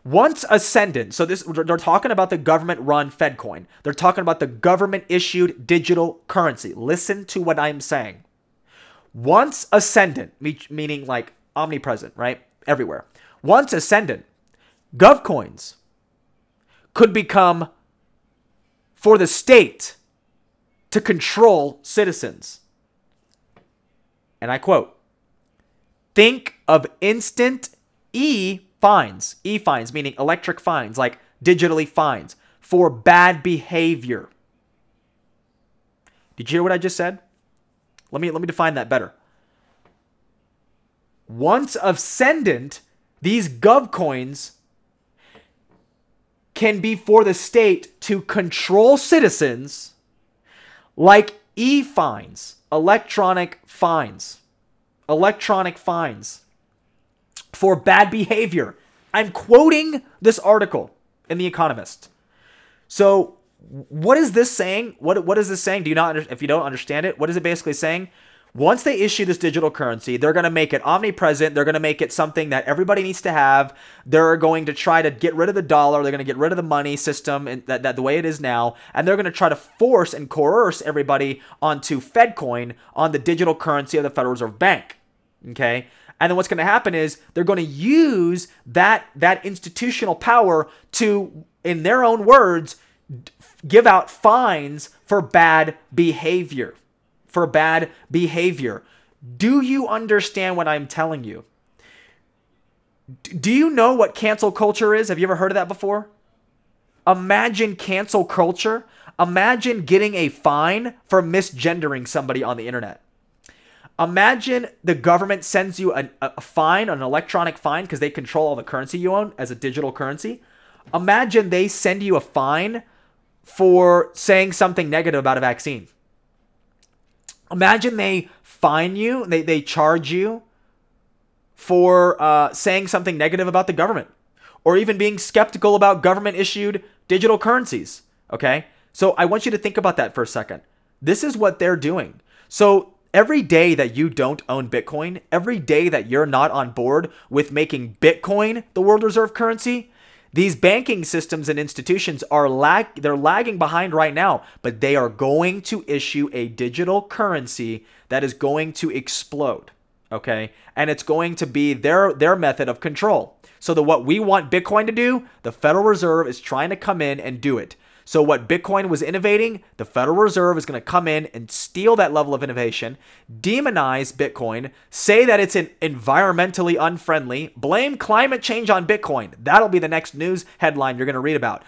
Once Ascendant, so this they're talking about the government run FedCoin. They're talking about the government issued digital currency. Listen to what I'm saying. Once Ascendant, meaning like omnipresent, right? Everywhere. Once Ascendant, GovCoins could become for the state to control citizens. And I quote Think of instant e fines, e fines, meaning electric fines, like digitally fines for bad behavior. Did you hear what I just said? Let me let me define that better. Once ascendant, these gov coins can be for the state to control citizens like e fines, electronic fines, electronic fines for bad behavior. I'm quoting this article in The Economist. So, what is this saying? What what is this saying? Do you not if you don't understand it? What is it basically saying? Once they issue this digital currency, they're going to make it omnipresent. They're going to make it something that everybody needs to have. They're going to try to get rid of the dollar. They're going to get rid of the money system and that, that the way it is now, and they're going to try to force and coerce everybody onto FedCoin on the digital currency of the Federal Reserve Bank. Okay, and then what's going to happen is they're going to use that that institutional power to, in their own words, give out fines for bad behavior. For bad behavior. Do you understand what I'm telling you? Do you know what cancel culture is? Have you ever heard of that before? Imagine cancel culture. Imagine getting a fine for misgendering somebody on the internet. Imagine the government sends you a, a fine, an electronic fine, because they control all the currency you own as a digital currency. Imagine they send you a fine for saying something negative about a vaccine. Imagine they fine you, they, they charge you for uh, saying something negative about the government or even being skeptical about government issued digital currencies. Okay? So I want you to think about that for a second. This is what they're doing. So every day that you don't own Bitcoin, every day that you're not on board with making Bitcoin the world reserve currency, these banking systems and institutions are lag they're lagging behind right now, but they are going to issue a digital currency that is going to explode. Okay? And it's going to be their their method of control. So that what we want Bitcoin to do, the Federal Reserve is trying to come in and do it. So, what Bitcoin was innovating, the Federal Reserve is going to come in and steal that level of innovation, demonize Bitcoin, say that it's an environmentally unfriendly, blame climate change on Bitcoin. That'll be the next news headline you're going to read about.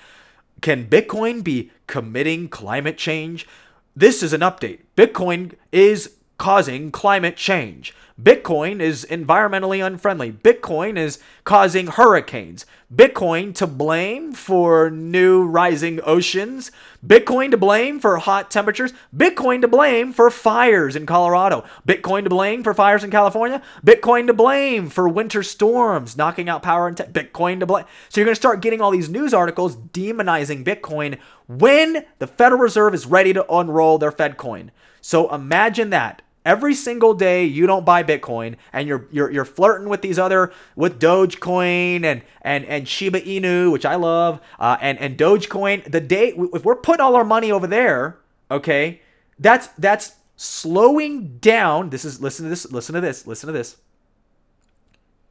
Can Bitcoin be committing climate change? This is an update. Bitcoin is causing climate change. Bitcoin is environmentally unfriendly. Bitcoin is causing hurricanes. Bitcoin to blame for new rising oceans. Bitcoin to blame for hot temperatures. Bitcoin to blame for fires in Colorado. Bitcoin to blame for fires in California. Bitcoin to blame for winter storms knocking out power and te- Bitcoin to blame. So you're going to start getting all these news articles demonizing Bitcoin when the Federal Reserve is ready to unroll their Fedcoin. So imagine that. Every single day you don't buy bitcoin and you're you're you're flirting with these other with dogecoin and and and shiba inu which i love uh, and and dogecoin the day if we're putting all our money over there okay that's that's slowing down. This is listen to this listen to this listen to this.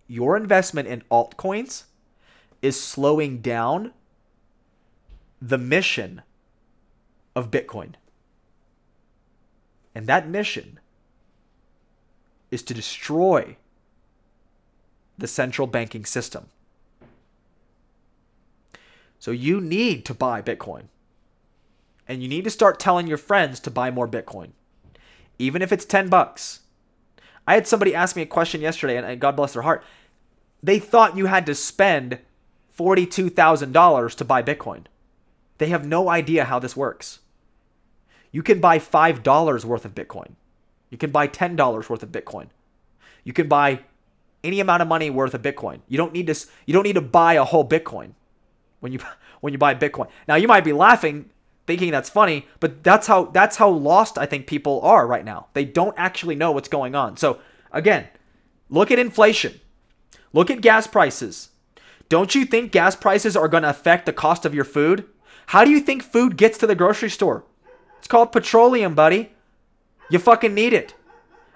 Your investment in altcoins is slowing down the mission of bitcoin and that mission is to destroy the central banking system. So you need to buy Bitcoin. And you need to start telling your friends to buy more Bitcoin. Even if it's 10 bucks. I had somebody ask me a question yesterday, and God bless their heart. They thought you had to spend $42,000 to buy Bitcoin. They have no idea how this works. You can buy $5 worth of Bitcoin. You can buy $10 worth of Bitcoin. You can buy any amount of money worth of Bitcoin. You don't need to you don't need to buy a whole Bitcoin when you when you buy Bitcoin. Now you might be laughing thinking that's funny, but that's how that's how lost I think people are right now. They don't actually know what's going on. So again, look at inflation. Look at gas prices. Don't you think gas prices are going to affect the cost of your food? How do you think food gets to the grocery store? It's called petroleum, buddy. You fucking need it.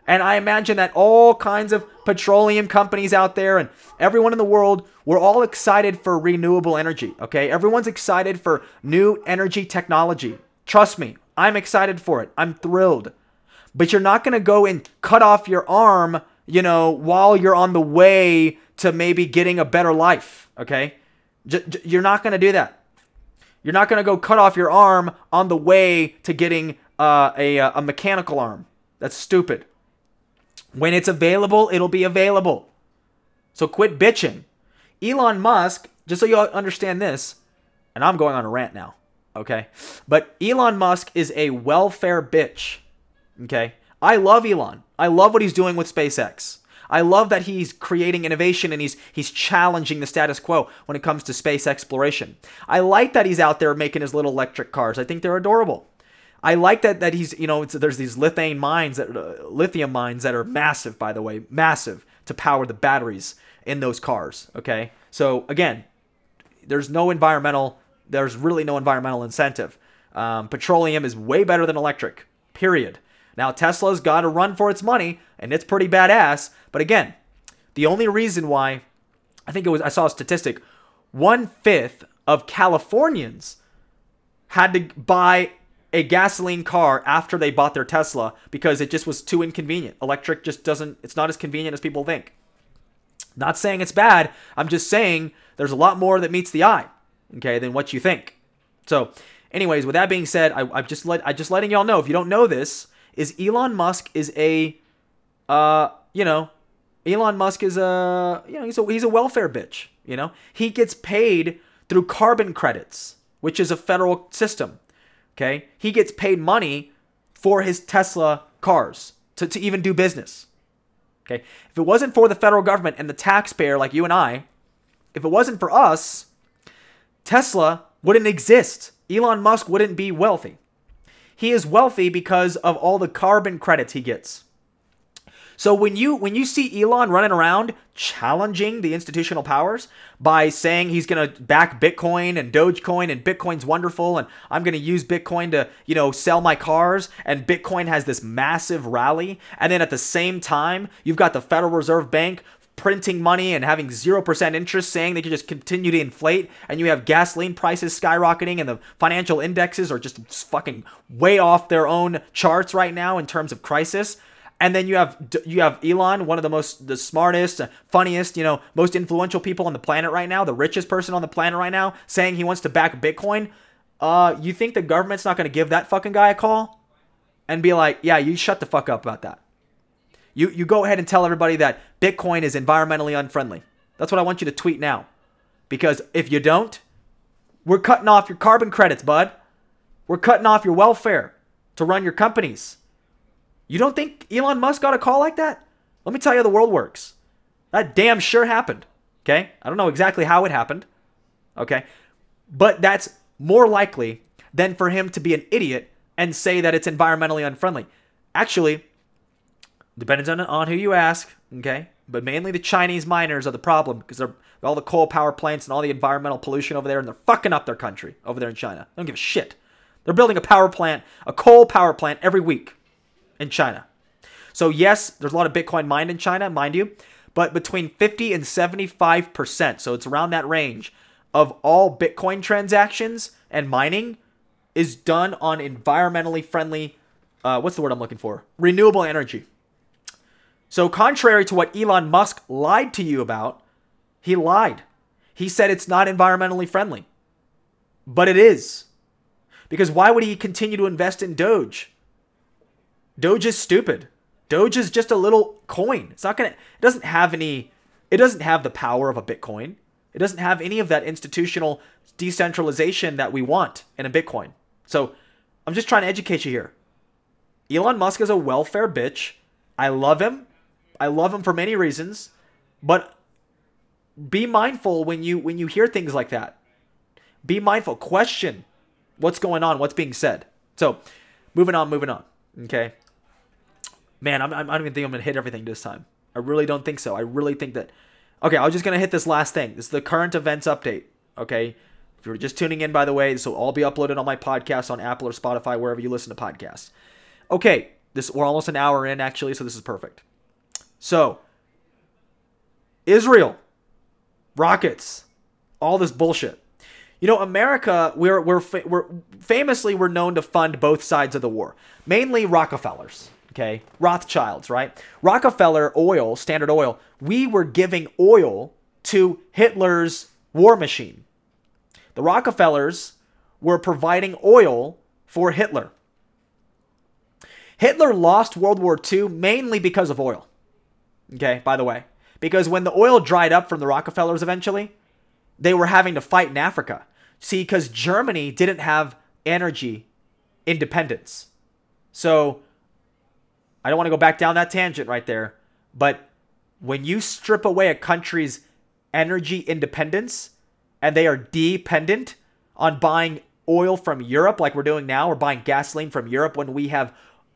And I imagine that all kinds of petroleum companies out there and everyone in the world, we're all excited for renewable energy, okay? Everyone's excited for new energy technology. Trust me, I'm excited for it. I'm thrilled. But you're not to go and cut off your arm, you know, while you're on the way to maybe getting a better life, okay? J- j- you're not to do that. You're not going to go cut off your arm on the way to getting uh, a a mechanical arm. That's stupid. When it's available, it'll be available. So quit bitching. Elon Musk, just so you understand this, and I'm going on a rant now, okay? But Elon Musk is a welfare bitch, okay? I love Elon. I love what he's doing with SpaceX. I love that he's creating innovation and he's he's challenging the status quo when it comes to space exploration. I like that he's out there making his little electric cars. I think they're adorable. I like that that he's you know there's these lithium mines that uh, lithium mines that are massive by the way, massive to power the batteries in those cars. Okay, so again, there's no environmental there's really no environmental incentive. Um, petroleum is way better than electric. Period. Now Tesla's got to run for its money, and it's pretty badass. But again, the only reason why I think it was I saw a statistic, one fifth of Californians had to buy a gasoline car after they bought their Tesla because it just was too inconvenient. Electric just doesn't, it's not as convenient as people think. Not saying it's bad. I'm just saying there's a lot more that meets the eye, okay, than what you think. So, anyways, with that being said, I, I just let I'm just letting y'all know if you don't know this is Elon Musk is a, uh, you know, Elon Musk is a you know he's a he's a welfare bitch. You know he gets paid through carbon credits, which is a federal system. Okay. He gets paid money for his Tesla cars to, to even do business. Okay. If it wasn't for the federal government and the taxpayer like you and I, if it wasn't for us, Tesla wouldn't exist. Elon Musk wouldn't be wealthy. He is wealthy because of all the carbon credits he gets. So when you when you see Elon running around challenging the institutional powers by saying he's going to back Bitcoin and Dogecoin and Bitcoin's wonderful and I'm going to use Bitcoin to, you know, sell my cars and Bitcoin has this massive rally and then at the same time, you've got the Federal Reserve Bank printing money and having 0% interest saying they can just continue to inflate and you have gasoline prices skyrocketing and the financial indexes are just fucking way off their own charts right now in terms of crisis and then you have you have Elon, one of the most the smartest, funniest, you know, most influential people on the planet right now, the richest person on the planet right now, saying he wants to back Bitcoin. Uh, you think the government's not going to give that fucking guy a call and be like, "Yeah, you shut the fuck up about that." You you go ahead and tell everybody that Bitcoin is environmentally unfriendly. That's what I want you to tweet now. Because if you don't, we're cutting off your carbon credits, bud. We're cutting off your welfare to run your companies. You don't think Elon Musk got a call like that? Let me tell you how the world works. That damn sure happened. Okay? I don't know exactly how it happened. Okay? But that's more likely than for him to be an idiot and say that it's environmentally unfriendly. Actually, depends on, on who you ask, okay? But mainly the Chinese miners are the problem because they're all the coal power plants and all the environmental pollution over there, and they're fucking up their country over there in China. They don't give a shit. They're building a power plant, a coal power plant every week in China. So, yes, there's a lot of Bitcoin mined in China, mind you, but between 50 and 75%, so it's around that range, of all Bitcoin transactions and mining is done on environmentally friendly, uh, what's the word I'm looking for? Renewable energy. So, contrary to what Elon Musk lied to you about, he lied. He said it's not environmentally friendly. But it is. Because why would he continue to invest in Doge? Doge is stupid. Doge is just a little coin. It's not gonna. It doesn't have any. It doesn't have the power of a Bitcoin. It doesn't have any of that institutional decentralization that we want in a Bitcoin. So, I'm just trying to educate you here. Elon Musk is a welfare bitch. I love him. I love him for many reasons, but be mindful when you when you hear things like that. Be mindful. Question what's going on, what's being said. So, moving on, moving on. Okay man, I'm, I'm, I do not even think I'm going to hit everything this time. I really don't think so. I really think that. Okay, I'm just going to hit this last thing. This is the current events update. Okay. If you're just tuning in, by the way, this will all be uploaded on my podcast on Apple or Spotify, wherever you listen to podcasts. Okay, this we're almost an hour in actually, so this is perfect. So, Israel, rockets, all this bullshit. You know, America, we're we're we're famously we're known to fund both sides of the war, mainly Rockefellers okay? Rothschilds, right? Rockefeller oil, Standard Oil, we were giving oil to Hitler's war machine. The Rockefellers were providing oil for Hitler. Hitler lost World War II mainly because of oil. Okay, by the way. Because when the oil dried up from the Rockefellers eventually, they were having to fight in Africa. See, because Germany didn't have energy independence. So I don't want to go back down that tangent right there, but when you strip away a country's energy independence and they are dependent on buying oil from Europe like we're doing now, or buying gasoline from Europe when we have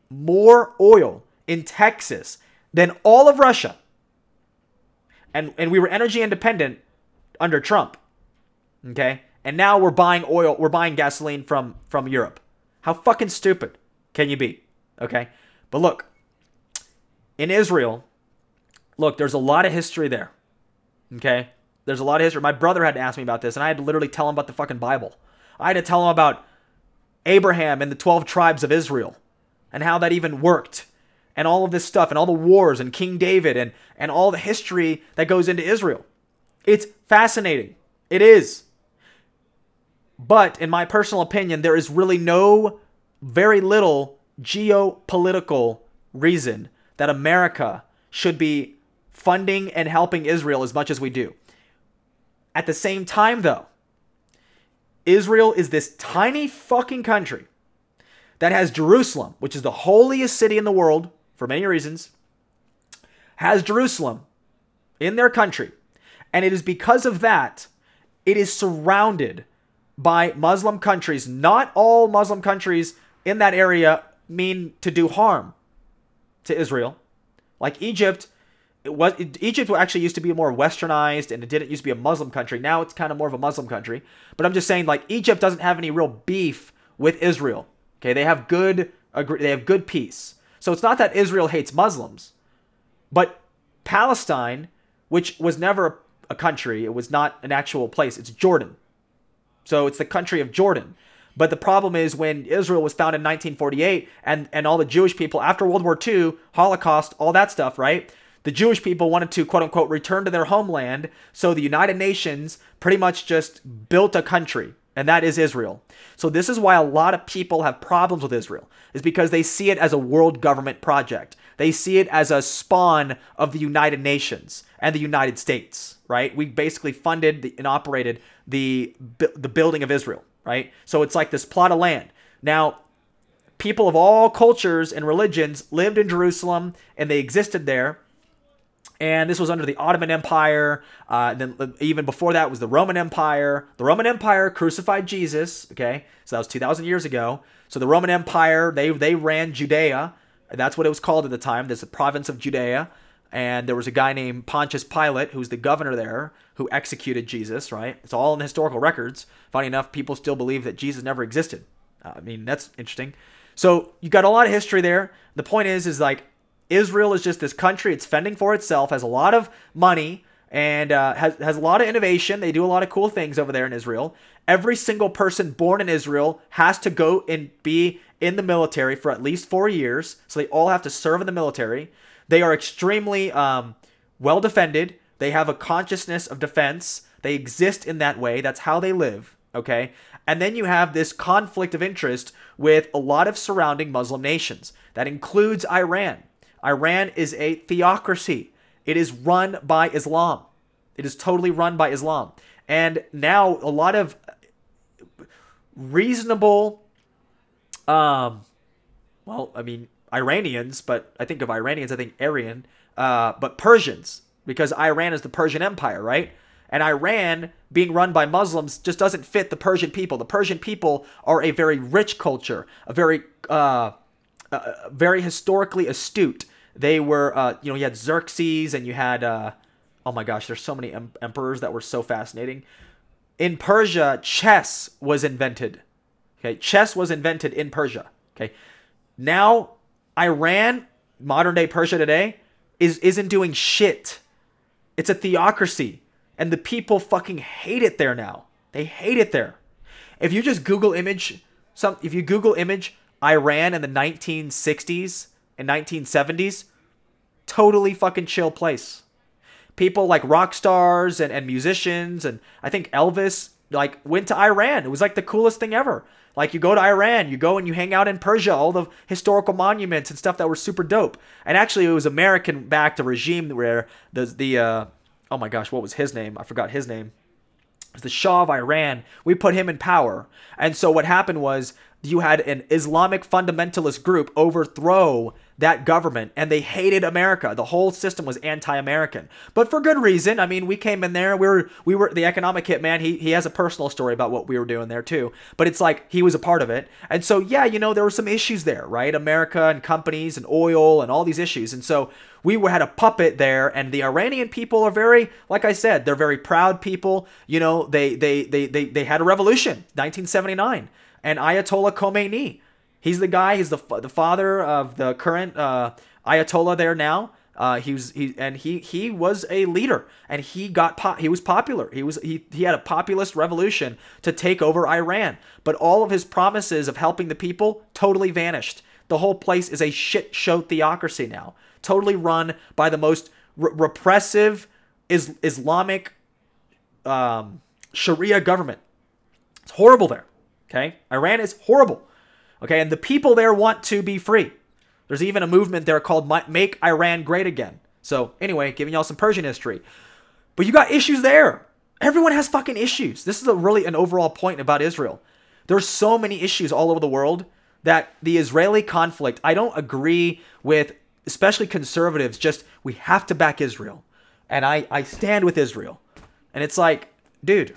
more oil in Texas than all of Russia. And and we were energy independent under Trump. Okay? And now we're buying oil, we're buying gasoline from from Europe. How fucking stupid can you be? Okay? But look, in Israel, look, there's a lot of history there. Okay? There's a lot of history. My brother had to ask me about this, and I had to literally tell him about the fucking Bible. I had to tell him about Abraham and the 12 tribes of Israel and how that even worked and all of this stuff and all the wars and King David and, and all the history that goes into Israel. It's fascinating. It is. But in my personal opinion, there is really no, very little geopolitical reason that America should be funding and helping Israel as much as we do. At the same time, though, Israel is this tiny fucking country that has Jerusalem, which is the holiest city in the world for many reasons, has Jerusalem in their country. And it is because of that, it is surrounded by Muslim countries. Not all Muslim countries in that area mean to do harm to Israel. Like Egypt, it was Egypt actually used to be more westernized and it didn't used to be a Muslim country. Now it's kind of more of a Muslim country. But I'm just saying like Egypt doesn't have any real beef with Israel. Okay, they have good they have good peace. So it's not that Israel hates Muslims, but Palestine, which was never a country, it was not an actual place. It's Jordan. So it's the country of Jordan. But the problem is when Israel was founded in 1948 and, and all the Jewish people after World War II, Holocaust, all that stuff, right? The Jewish people wanted to quote unquote return to their homeland. So the United Nations pretty much just built a country, and that is Israel. So this is why a lot of people have problems with Israel, is because they see it as a world government project. They see it as a spawn of the United Nations and the United States, right? We basically funded and operated the the building of Israel right? So it's like this plot of land. Now, people of all cultures and religions lived in Jerusalem and they existed there. And this was under the Ottoman Empire. Uh, then even before that was the Roman Empire. The Roman Empire crucified Jesus. Okay, so that was two thousand years ago. So the Roman Empire they they ran Judea. That's what it was called at the time. There's a province of Judea and there was a guy named Pontius Pilate, who was the governor there, who executed Jesus, right? It's all in historical records. Funny enough, people still believe that Jesus never existed. Uh, I mean, that's interesting. So you got a lot of history there. The point is, is like Israel is just this country. It's fending for itself, has a lot of money, and uh, has, has a lot of innovation. They do a lot of cool things over there in Israel. Every single person born in Israel has to go and be in the military for at least four years. So they all have to serve in the military. They are extremely um, well defended. They have a consciousness of defense. They exist in that way. That's how they live. Okay. And then you have this conflict of interest with a lot of surrounding Muslim nations. That includes Iran. Iran is a theocracy, it is run by Islam. It is totally run by Islam. And now a lot of reasonable, um, well, I mean, Iranians, but I think of Iranians, I think Aryan, uh, but Persians, because Iran is the Persian Empire, right? And Iran, being run by Muslims, just doesn't fit the Persian people. The Persian people are a very rich culture, a very, uh, uh, very historically astute. They were, uh, you know, you had Xerxes and you had, uh, oh my gosh, there's so many em- emperors that were so fascinating. In Persia, chess was invented. Okay, chess was invented in Persia. Okay, now Iran, modern day Persia today, is isn't doing shit. It's a theocracy, and the people fucking hate it there now. They hate it there. If you just Google image some, if you Google image Iran in the 1960s and 1970s, totally fucking chill place. People like rock stars and, and musicians and I think Elvis like went to Iran. It was like the coolest thing ever. Like you go to Iran, you go and you hang out in Persia, all the historical monuments and stuff that were super dope. And actually, it was American backed a regime where the the uh, oh my gosh, what was his name? I forgot his name. It was the Shah of Iran. We put him in power, and so what happened was you had an Islamic fundamentalist group overthrow that government and they hated America. The whole system was anti-American. But for good reason. I mean, we came in there, we were we were the economic hitman. He he has a personal story about what we were doing there too. But it's like he was a part of it. And so yeah, you know, there were some issues there, right? America and companies and oil and all these issues. And so we had a puppet there and the Iranian people are very like I said, they're very proud people. You know, they they they they, they had a revolution, 1979 and Ayatollah Khomeini. He's the guy. He's the the father of the current uh, Ayatollah there now. Uh, he was he and he he was a leader and he got po- he was popular. He was he he had a populist revolution to take over Iran. But all of his promises of helping the people totally vanished. The whole place is a shit show theocracy now, totally run by the most re- repressive is Islamic um, Sharia government. It's horrible there. Okay? Iran is horrible. Okay? And the people there want to be free. There's even a movement there called Make Iran Great Again. So, anyway, giving y'all some Persian history. But you got issues there. Everyone has fucking issues. This is a really an overall point about Israel. There's so many issues all over the world that the Israeli conflict, I don't agree with, especially conservatives, just we have to back Israel. And I, I stand with Israel. And it's like, dude,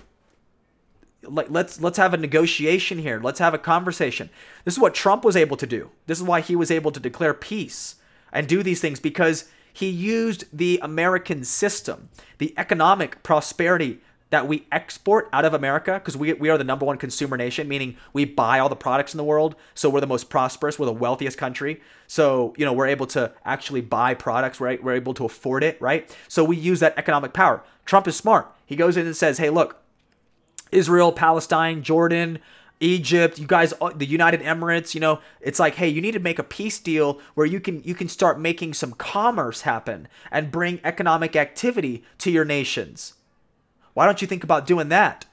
like let's let's have a negotiation here. Let's have a conversation. This is what Trump was able to do. This is why he was able to declare peace and do these things because he used the American system, the economic prosperity that we export out of America because we, we are the number one consumer nation, meaning we buy all the products in the world. So we're the most prosperous, we're the wealthiest country. So, you know, we're able to actually buy products, right? We're able to afford it, right? So we use that economic power. Trump is smart. He goes in and says, hey, look, Israel, Palestine, Jordan, Egypt, you guys, uh, the United Emirates, you know, it's like, hey, you need to make a peace deal where you can you can start making some commerce happen and bring economic activity to your nations. Why don't you think about doing that?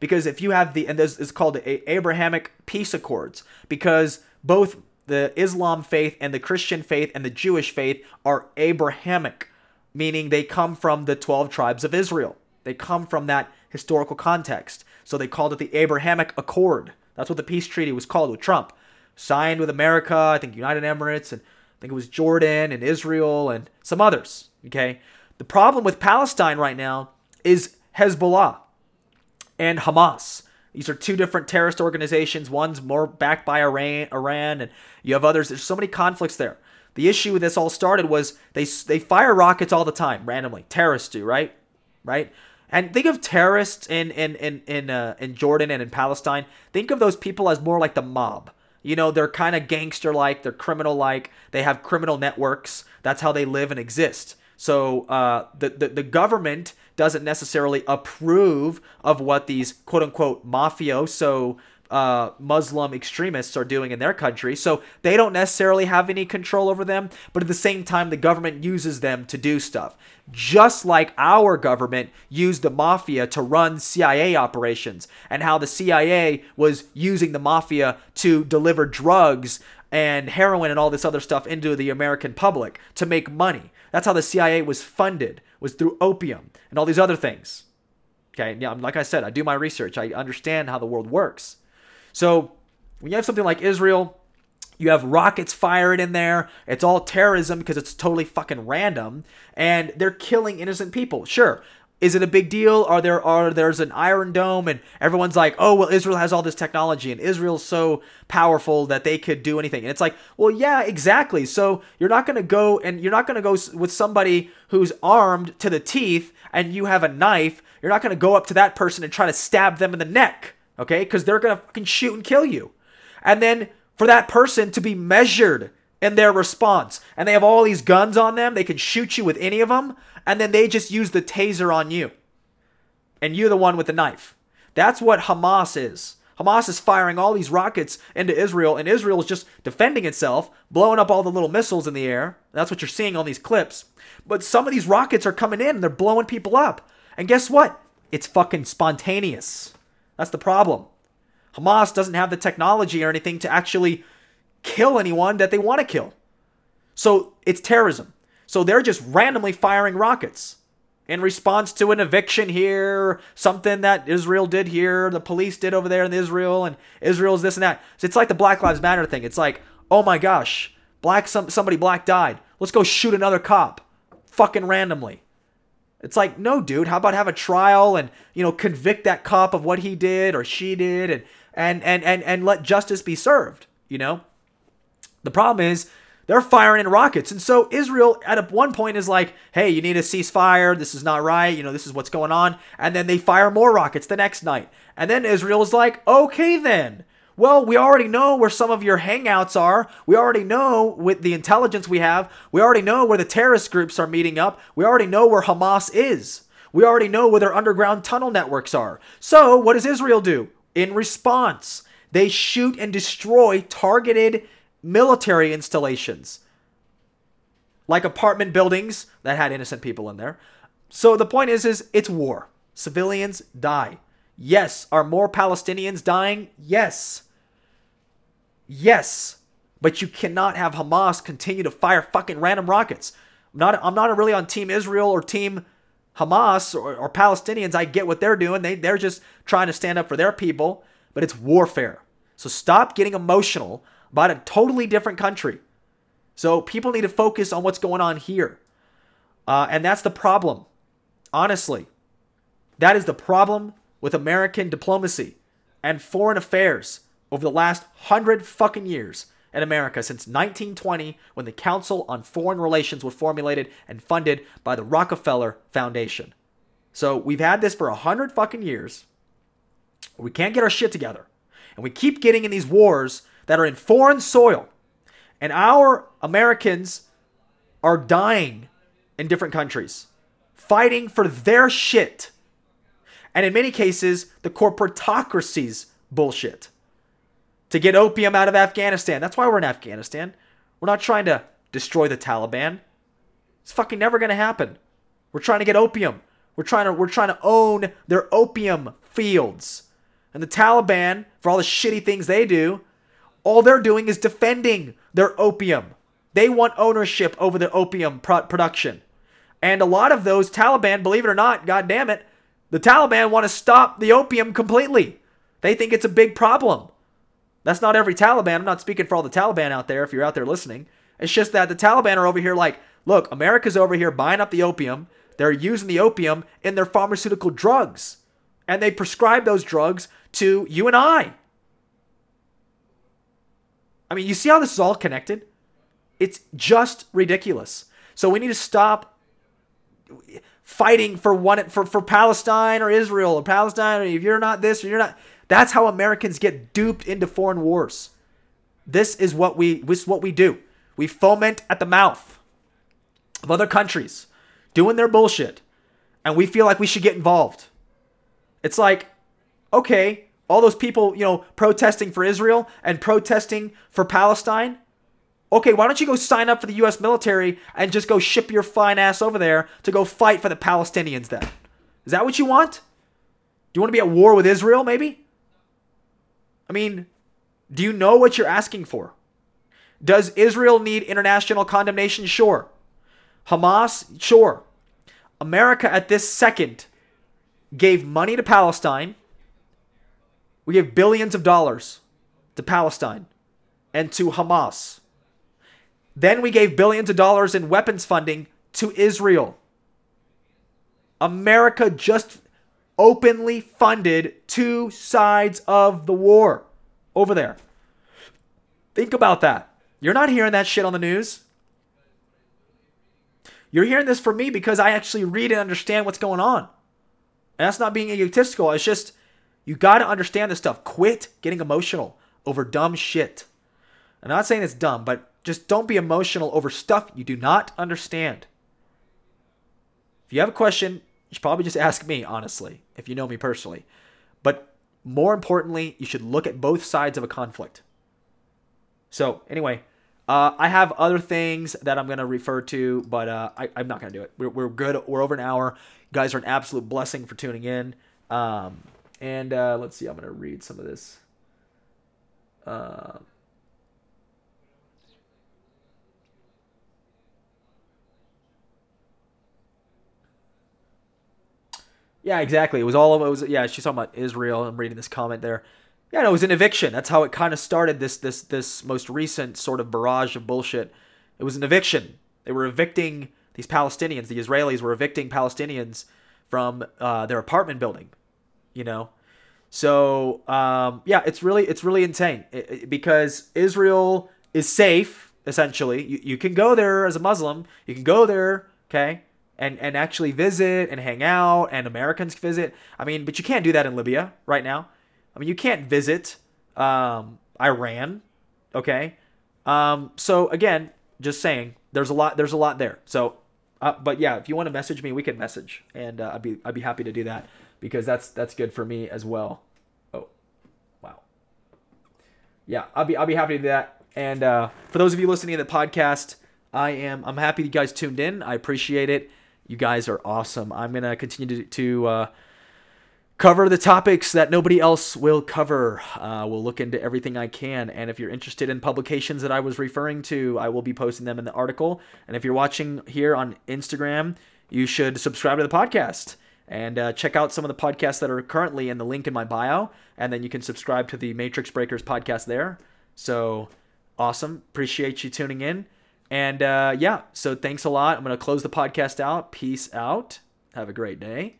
Because if you have the and this is called the Abrahamic peace accords because both the Islam faith and the Christian faith and the Jewish faith are Abrahamic, meaning they come from the 12 tribes of Israel. They come from that historical context. So they called it the Abrahamic Accord. That's what the peace treaty was called with Trump. Signed with America, I think United Emirates, and I think it was Jordan and Israel and some others. Okay. The problem with Palestine right now is Hezbollah and Hamas. These are two different terrorist organizations. One's more backed by Iran, Iran, and you have others. There's so many conflicts there. The issue with this all started was they they fire rockets all the time randomly. Terrorists do, right? Right? And think of terrorists in in in in, uh, in Jordan and in Palestine. Think of those people as more like the mob. You know, they're kind of gangster like, they're criminal like, they have criminal networks. That's how they live and exist. So uh, the, the the government doesn't necessarily approve of what these quote unquote mafioso uh, Muslim extremists are doing in their country. So they don't necessarily have any control over them, but at the same time, the government uses them to do stuff. Just like our government used the mafia to run CIA operations, and how the CIA was using the mafia to deliver drugs and heroin and all this other stuff into the American public to make money. That's how the CIA was funded, was through opium and all these other things. Okay, yeah, like I said, I do my research. I understand how the world works. So when you have something like Israel, you have rockets fired in there. It's all terrorism because it's totally fucking random, and they're killing innocent people. Sure, is it a big deal? Are there are there's an Iron Dome and everyone's like, oh well, Israel has all this technology and Israel's so powerful that they could do anything. And it's like, well, yeah, exactly. So you're not gonna go and you're not gonna go with somebody who's armed to the teeth and you have a knife. You're not gonna go up to that person and try to stab them in the neck okay? Because they're gonna fucking shoot and kill you. And then for that person to be measured in their response, and they have all these guns on them, they can shoot you with any of them, and then they just use the taser on you. And you're the one with the knife. That's what Hamas is. Hamas is firing all these rockets into Israel, and Israel is just defending itself, blowing up all the little missiles in the air. That's what you're seeing on these clips. But some of these rockets are coming in and they're blowing people up. And guess what? It's fucking spontaneous. That's the problem. Hamas doesn't have the technology or anything to actually kill anyone that they want to kill. So it's terrorism. So they're just randomly firing rockets in response to an eviction here, something that Israel did here, the police did over there in Israel, and Israel's this and that. So it's like the Black Lives Matter thing. It's like, oh my gosh, black some somebody black died. Let's go shoot another cop, fucking randomly. It's like, no, dude. How about have a trial and you know convict that cop of what he did or she did, and and and and and let justice be served. You know. The problem is they're firing in rockets. And so Israel at one point is like, hey, you need a ceasefire. This is not right. You know, this is what's going on. And then they fire more rockets the next night. And then Israel is like, okay, then. Well, we already know where some of your hangouts are. We already know with the intelligence we have. We already know where the terrorist groups are meeting up. We already know where Hamas is. We already know where their underground tunnel networks are. So, what does Israel do? In response, they shoot and destroy targeted military installations, like apartment buildings that had innocent people in there. So the point is, is it's war. Civilians die. Yes. Are more Palestinians dying? Yes. Yes. But you cannot have Hamas continue to fire fucking random rockets. I'm not, I'm not really on Team Israel or Team Hamas or, or Palestinians. I get what they're doing. They, they're just trying to stand up for their people, but it's warfare. So stop getting emotional about a totally different country. So people need to focus on what's going on here. Uh, and that's the problem. Honestly, that is the problem with American diplomacy and foreign affairs over the last hundred fucking years in America since 1920 when the Council on Foreign Relations was formulated and funded by the Rockefeller Foundation. So we've had this for a hundred fucking years. We can't get our shit together. And we keep getting in these wars that are in foreign soil. And our Americans are dying in different countries, fighting for their shit. And in many cases, the corporatocracy's bullshit. To get opium out of Afghanistan. That's why we're in Afghanistan. We're not trying to destroy the Taliban. It's fucking never gonna happen. We're trying to get opium. We're trying to we're trying to own their opium fields. And the Taliban, for all the shitty things they do, all they're doing is defending their opium. They want ownership over the opium pro- production. And a lot of those Taliban, believe it or not, god damn it, the Taliban want to stop the opium completely. They think it's a big problem. That's not every Taliban. I'm not speaking for all the Taliban out there if you're out there listening. It's just that the Taliban are over here like, look, America's over here buying up the opium. They're using the opium in their pharmaceutical drugs. And they prescribe those drugs to you and I. I mean, you see how this is all connected? It's just ridiculous. So we need to stop fighting for one for, for Palestine or Israel or Palestine. Or if you're not this or you're not, that's how Americans get duped into foreign wars. This is what we this is what we do. We foment at the mouth of other countries doing their bullshit, and we feel like we should get involved. It's like, okay, all those people, you know, protesting for Israel and protesting for Palestine. Okay, why don't you go sign up for the US military and just go ship your fine ass over there to go fight for the Palestinians then? Is that what you want? Do you want to be at war with Israel, maybe? I mean, do you know what you're asking for? Does Israel need international condemnation? Sure. Hamas? Sure. America at this second gave money to Palestine we gave billions of dollars to Palestine and to Hamas. Then we gave billions of dollars in weapons funding to Israel. America just openly funded two sides of the war over there. Think about that. You're not hearing that shit on the news. You're hearing this from me because I actually read and understand what's going on. And that's not being egotistical. It's just you got to understand this stuff. Quit getting emotional over dumb shit. I'm not saying it's dumb, but just don't be emotional over stuff you do not understand. If you have a question, you should probably just ask me, honestly, if you know me personally. But more importantly, you should look at both sides of a conflict. So, anyway, uh, I have other things that I'm going to refer to, but uh, I, am not going to do it. We're, we're good. We're over an hour. You guys are an absolute blessing for tuning in. Um, and uh, let's see, I'm going to read some of this. Yeah, exactly. It was all of it was yeah. She's talking about Israel. I'm reading this comment there. Yeah, no, it was an eviction. That's how it kind of started. This this this most recent sort of barrage of bullshit. It was an eviction. They were evicting these Palestinians. The Israelis were evicting Palestinians from uh, their apartment building. You know, so um, yeah, it's really it's really insane it, it, because Israel is safe essentially. You, you can go there as a Muslim. You can go there, okay, and and actually visit and hang out, and Americans visit. I mean, but you can't do that in Libya right now. I mean, you can't visit um, Iran, okay. Um, so again, just saying, there's a lot. There's a lot there. So, uh, but yeah, if you want to message me, we can message, and uh, I'd be I'd be happy to do that because that's that's good for me as well. Oh, wow. Yeah, I'll be I'll be happy to do that. And uh, for those of you listening to the podcast, I am I'm happy you guys tuned in. I appreciate it. You guys are awesome. I'm gonna continue to, to uh, cover the topics that nobody else will cover. Uh, we'll look into everything I can. And if you're interested in publications that I was referring to, I will be posting them in the article. And if you're watching here on Instagram, you should subscribe to the podcast and uh, check out some of the podcasts that are currently in the link in my bio. And then you can subscribe to the Matrix Breakers podcast there. So awesome. Appreciate you tuning in. And uh, yeah, so thanks a lot. I'm going to close the podcast out. Peace out. Have a great day.